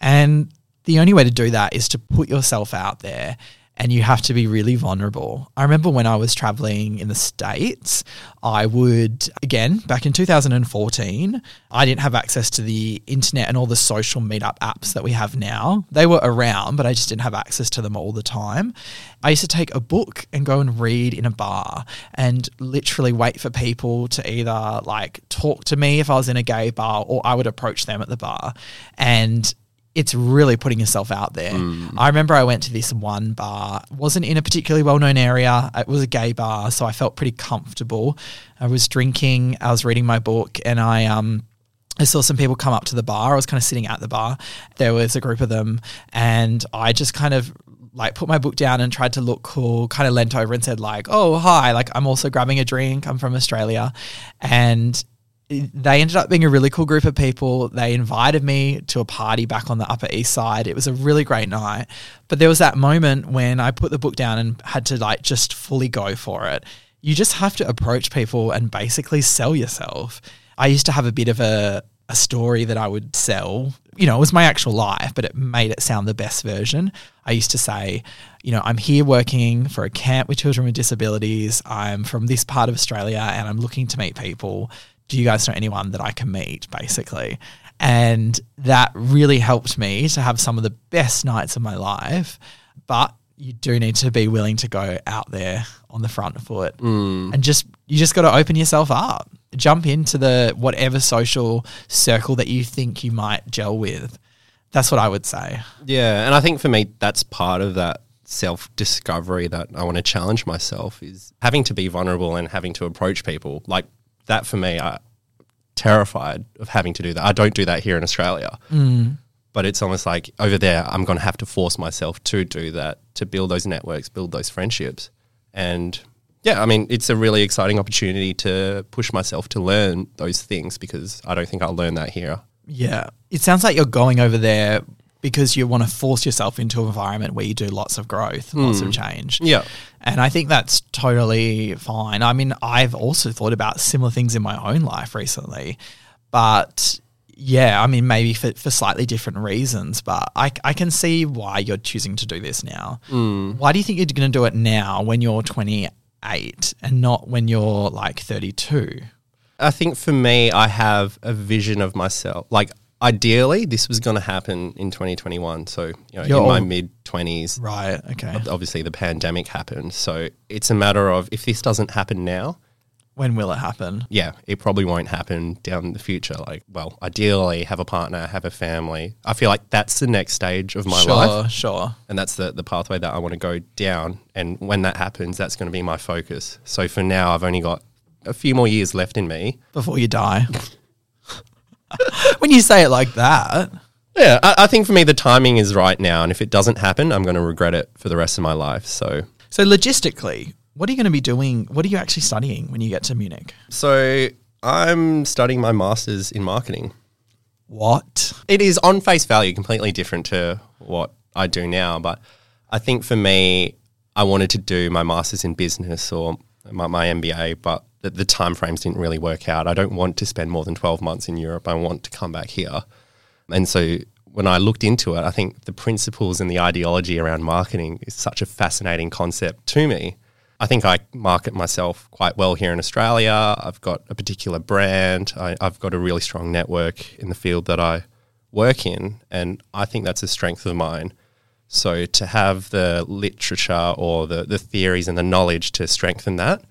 And the only way to do that is to put yourself out there and you have to be really vulnerable. I remember when I was traveling in the States, I would, again, back in 2014, I didn't have access to the internet and all the social meetup apps that we have now. They were around, but I just didn't have access to them all the time. I used to take a book and go and read in a bar and literally wait for people to either like talk to me if I was in a gay bar or I would approach them at the bar. And it's really putting yourself out there. I remember I went to this one bar, wasn't in a particularly well known area. It was a gay bar, so I felt pretty comfortable. I was drinking, I was reading my book, and I um I saw some people come up to the bar. I was kind of sitting at the bar. There was a group of them, and I just kind of like put my book down and tried to look cool, kind of leant over and said, like, oh, hi, like I'm also grabbing a drink. I'm from Australia. And they ended up being a really cool group of people. They invited me to a party back on the Upper East Side. It was a really great night. But there was that moment when I put the book down and had to like just fully go for it. You just have to approach people and basically sell yourself. I used to have a bit of a, a story that I would sell. You know, it was my actual life, but it made it sound the best version. I used to say, you know, I'm here working for a camp with children with disabilities. I'm from this part of Australia and I'm looking to meet people do you guys know anyone that I can meet, basically? And that really helped me to have some of the best nights of my life. But you do need to be willing to go out there on the front foot mm. and just, you just got to open yourself up. Jump into the whatever social circle that you think you might gel with. That's what I would say. Yeah, and I think for me that's part of that self discovery that I want to challenge myself is having to be vulnerable and having to approach people. Like that for me, I terrified of having to do that. I don't do that here in Australia. Mm. But it's almost like over there, I'm going to have to force myself to do that, to build those networks, build those friendships. And yeah, I mean, it's a really exciting opportunity to push myself to learn those things because I don't think I'll learn that here. Yeah. It sounds like you're going over there because you want to force yourself into an environment where you do lots of growth, lots of hmm. change. Yeah. And I think that's totally fine. I mean, I've also thought about similar things in my own life recently, but yeah, I mean, maybe for, for slightly different reasons, but I, I can see why you're choosing to do this now. Mm. Why do you think you're going to do it now when you're 28 and not when you're like 32? I think for me, I have a vision of myself. Like, ideally, this was going to happen in 2021. So, you know, You're in my mid 20s, Right. Okay. obviously the pandemic happened. So, it's a matter of if this doesn't happen now, When will it happen? yeah, it probably won't happen down the future. Like, well, ideally, have a partner, have a family. I feel like that's the next stage of my sure, life. Sure, sure. And that's the, the pathway that I want to go down. And when that happens, that's going to be my focus. So, for now, I've only got a few more years left in me. Before you die. [LAUGHS] [LAUGHS] when you say it like that, Yeah, I, I think for me the timing is right now, and if it doesn't happen, I'm going to regret it for the rest of my life. So So logistically, What are you going to be doing? What are you actually studying when you get to Munich? So I'm studying my master's in marketing. What? It is on face value completely different to what I do now, but I think for me, I wanted to do my master's in business or my, my MBA, but the, the time frames didn't really work out. I don't want to spend more than 12 months in Europe. I want to come back here. And so when I looked into it, I think the principles and the ideology around marketing is such a fascinating concept to me. I think I market myself quite well here in Australia. I've got a particular brand. I, I've got a really strong network in the field that I work in, and I think that's a strength of mine. So to have the literature or the, the theories and the knowledge to strengthen that,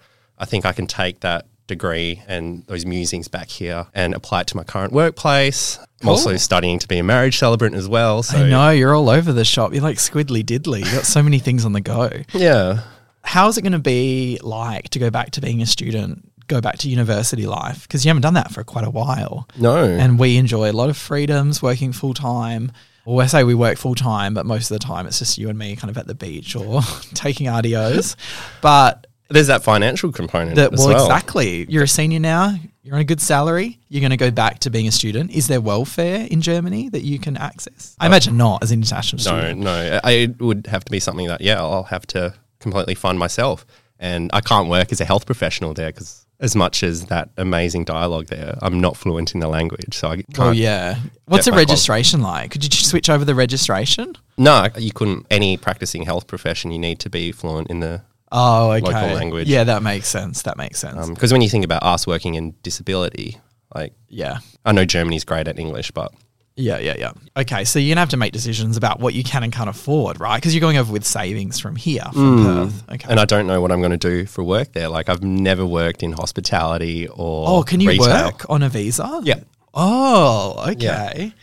I think I can take that degree and those musings back here and apply it to my current workplace. I'm also studying to be a marriage celebrant as well. So I know you're all over the shop. You're like squiddly diddly. You've got so many things on the go. yeah. How is it going to be like to go back to being a student, go back to university life? Because you haven't done that for quite a while. No. And we enjoy a lot of freedoms, working full time. Well, I say we work full time, but most of the time it's just you and me kind of at the beach or [LAUGHS] taking RDOs. But There's that financial component that, as well, well. exactly. You're a senior now. You're on a good salary. You're going to go back to being a student. Is there welfare in Germany that you can access? I imagine not as an international No, student. no. No. I- It would have to be something that, yeah, I'll have to completely fund myself. And I can't work as a health professional there because, as much as that amazing dialogue there, I'm not fluent in the language. So I can't. Oh yeah. What's qual- registration like? Could you just switch over the registration? No, you couldn't. Any practicing health profession, you need to be fluent in the. Oh, okay. Local language. Yeah, that makes sense. That makes sense. Um, because when you think about us working in disability, like, yeah. I know Germany's great at English, but Yeah, yeah, yeah. Okay, so you're gonna have to make decisions about what you can and can't afford, right? Because you're going over with savings from here, from hmm. Perth. Okay. and I don't know what I'm going to do for work there. Like, I've never worked in hospitality or. oh, can you retail. work on a visa? Yeah. Oh, okay.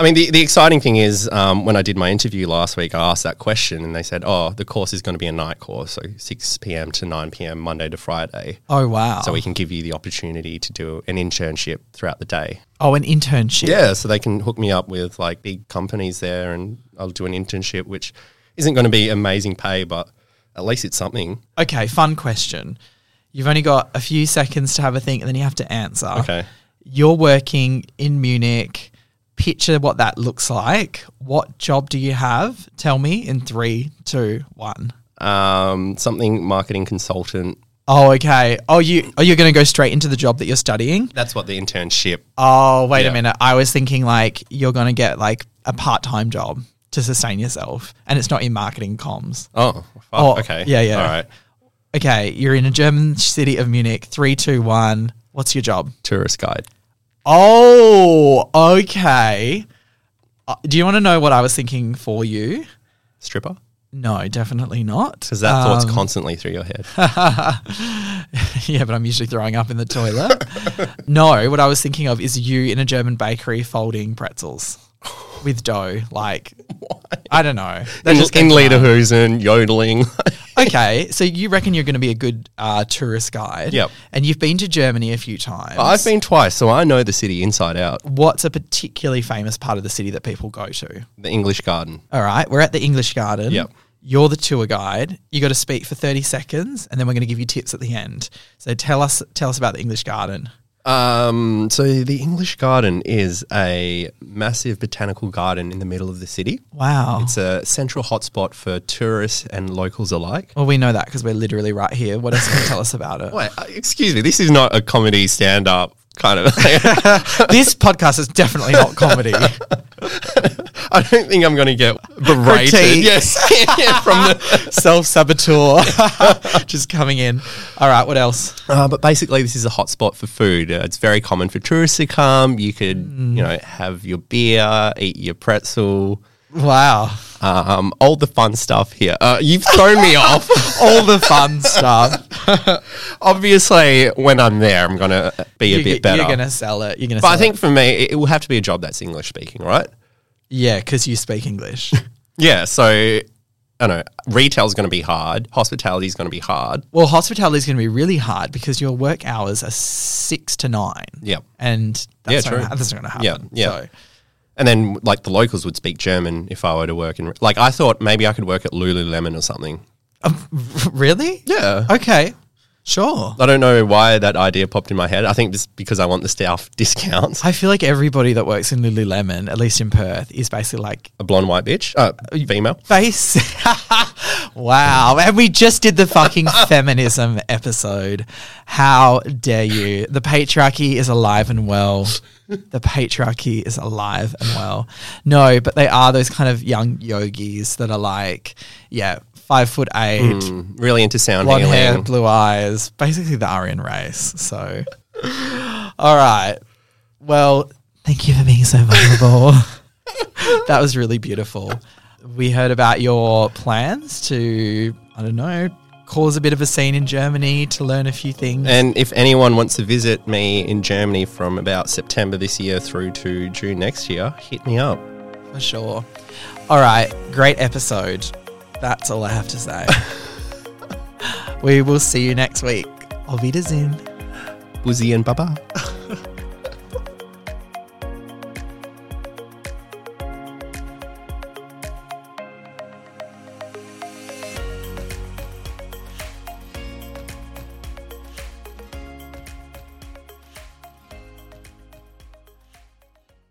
I mean, the, the exciting thing is um, when I did my interview last week, I asked that question and they said, oh, the course is going to be a night course, so 6 p.m. to 9 p.m., Monday to Friday. Oh, wow. So we can give you the opportunity to do an internship throughout the day. oh, an internship. Yeah, so they can hook me up with like big companies there and I'll do an internship, which isn't going to be amazing pay, but at least it's something. Okay, fun question. You've only got a few seconds to have a think and then you have to answer. Okay. You're working in Munich. Picture what that looks like. What job do you have? Tell me in three, two, one. Um, something marketing consultant. Oh, okay. Oh, you oh, you're going to go straight into the job that you're studying. That's what the internship. Oh, wait Yeah. a minute. I was thinking like you're going to get like a part time job to sustain yourself, and it's not in marketing comms. Oh, fuck, Oh, okay. yeah, yeah. All right. Okay, you're in a German city of Munich. Three, two, one. What's your job? Tourist guide. Oh, okay. Uh, do you want to know what I was thinking for you? Stripper? No, definitely not. Because that thought's Um, constantly through your head. [LAUGHS] yeah, but I'm usually throwing up in the toilet. [LAUGHS] no, what I was thinking of is you in a German bakery folding pretzels with dough. Like, [LAUGHS] I don't know. That in just in. Lederhosen, yodeling. [LAUGHS] Okay, so you reckon you're going to be a good uh, tourist guide? Yep. And you've been to Germany a few times. I've been twice, so I know the city inside out. What's a particularly famous part of the city that people go to? The English Garden. All right, we're at the English Garden. Yep. You're the tour guide. You got to speak for 30 seconds, and then we're going to give you tips at the end. So tell us, tell us about the English Garden. Um, so the English Garden is a massive botanical garden in the middle of the city. Wow. It's a central hotspot for tourists and locals alike. well, we know that because we're literally right here. What else can you tell us about it? [LAUGHS] Wait, uh, excuse me. This is not a comedy stand-up kind of. [LAUGHS] [LAUGHS] this podcast is definitely not comedy. I don't think I'm going to get berated. Critique. Yes, [LAUGHS] yeah, from the. [LAUGHS] Self saboteur [LAUGHS] just coming in. All right, what else? Uh, but basically, this is a hotspot for food. Uh, it's very common for tourists to come. You could, you know, have your beer, eat your pretzel, Wow. um, all the fun stuff here. Uh, you've thrown me off. All the fun stuff. Obviously, when I'm there, I'm going to be a You- bit better. You're going to sell it. You're going to but I think for me, it, it will have to be a job that's English speaking, right? Yeah, because you speak English. [LAUGHS] Yeah. So, I don't know. Retail's going to be hard. Hospitality is going to be hard. well, hospitality is going to be really hard because your work hours are six to nine. Yep. And that's, Yeah, not, true. gonna- that's not going to happen. yeah. So, And then, like, the locals would speak German if I were to work in. Like, I thought maybe I could work at Lululemon or something. Um, [LAUGHS] really? Yeah. Okay. Sure. I don't know why that idea popped in my head. I think just because I want the staff [LAUGHS] discounts. I feel like everybody that works in Lululemon, at least in Perth, is basically like A blonde white bitch, uh, female. face. [LAUGHS] wow. And we just did the fucking [LAUGHS] feminism episode. How dare you? The patriarchy is alive and well. The patriarchy is alive and well. No, but they are those kind of young yogis that are like, yeah, five foot eight, Mm, really into sound blonde healing. hair, blue eyes, basically the Aryan race. So, [LAUGHS] all right. Well, thank you for being so vulnerable. [LAUGHS] that was really beautiful. We heard about your plans to, I don't know, cause a bit of a scene in Germany to learn a few things. And if anyone wants to visit me in Germany from about September this year through to June next year, hit me up. for sure. All right. Great episode. That's all I have to say. [LAUGHS] we will see you next week. Auf Wiedersehen. Buzzy and Baba. [LAUGHS]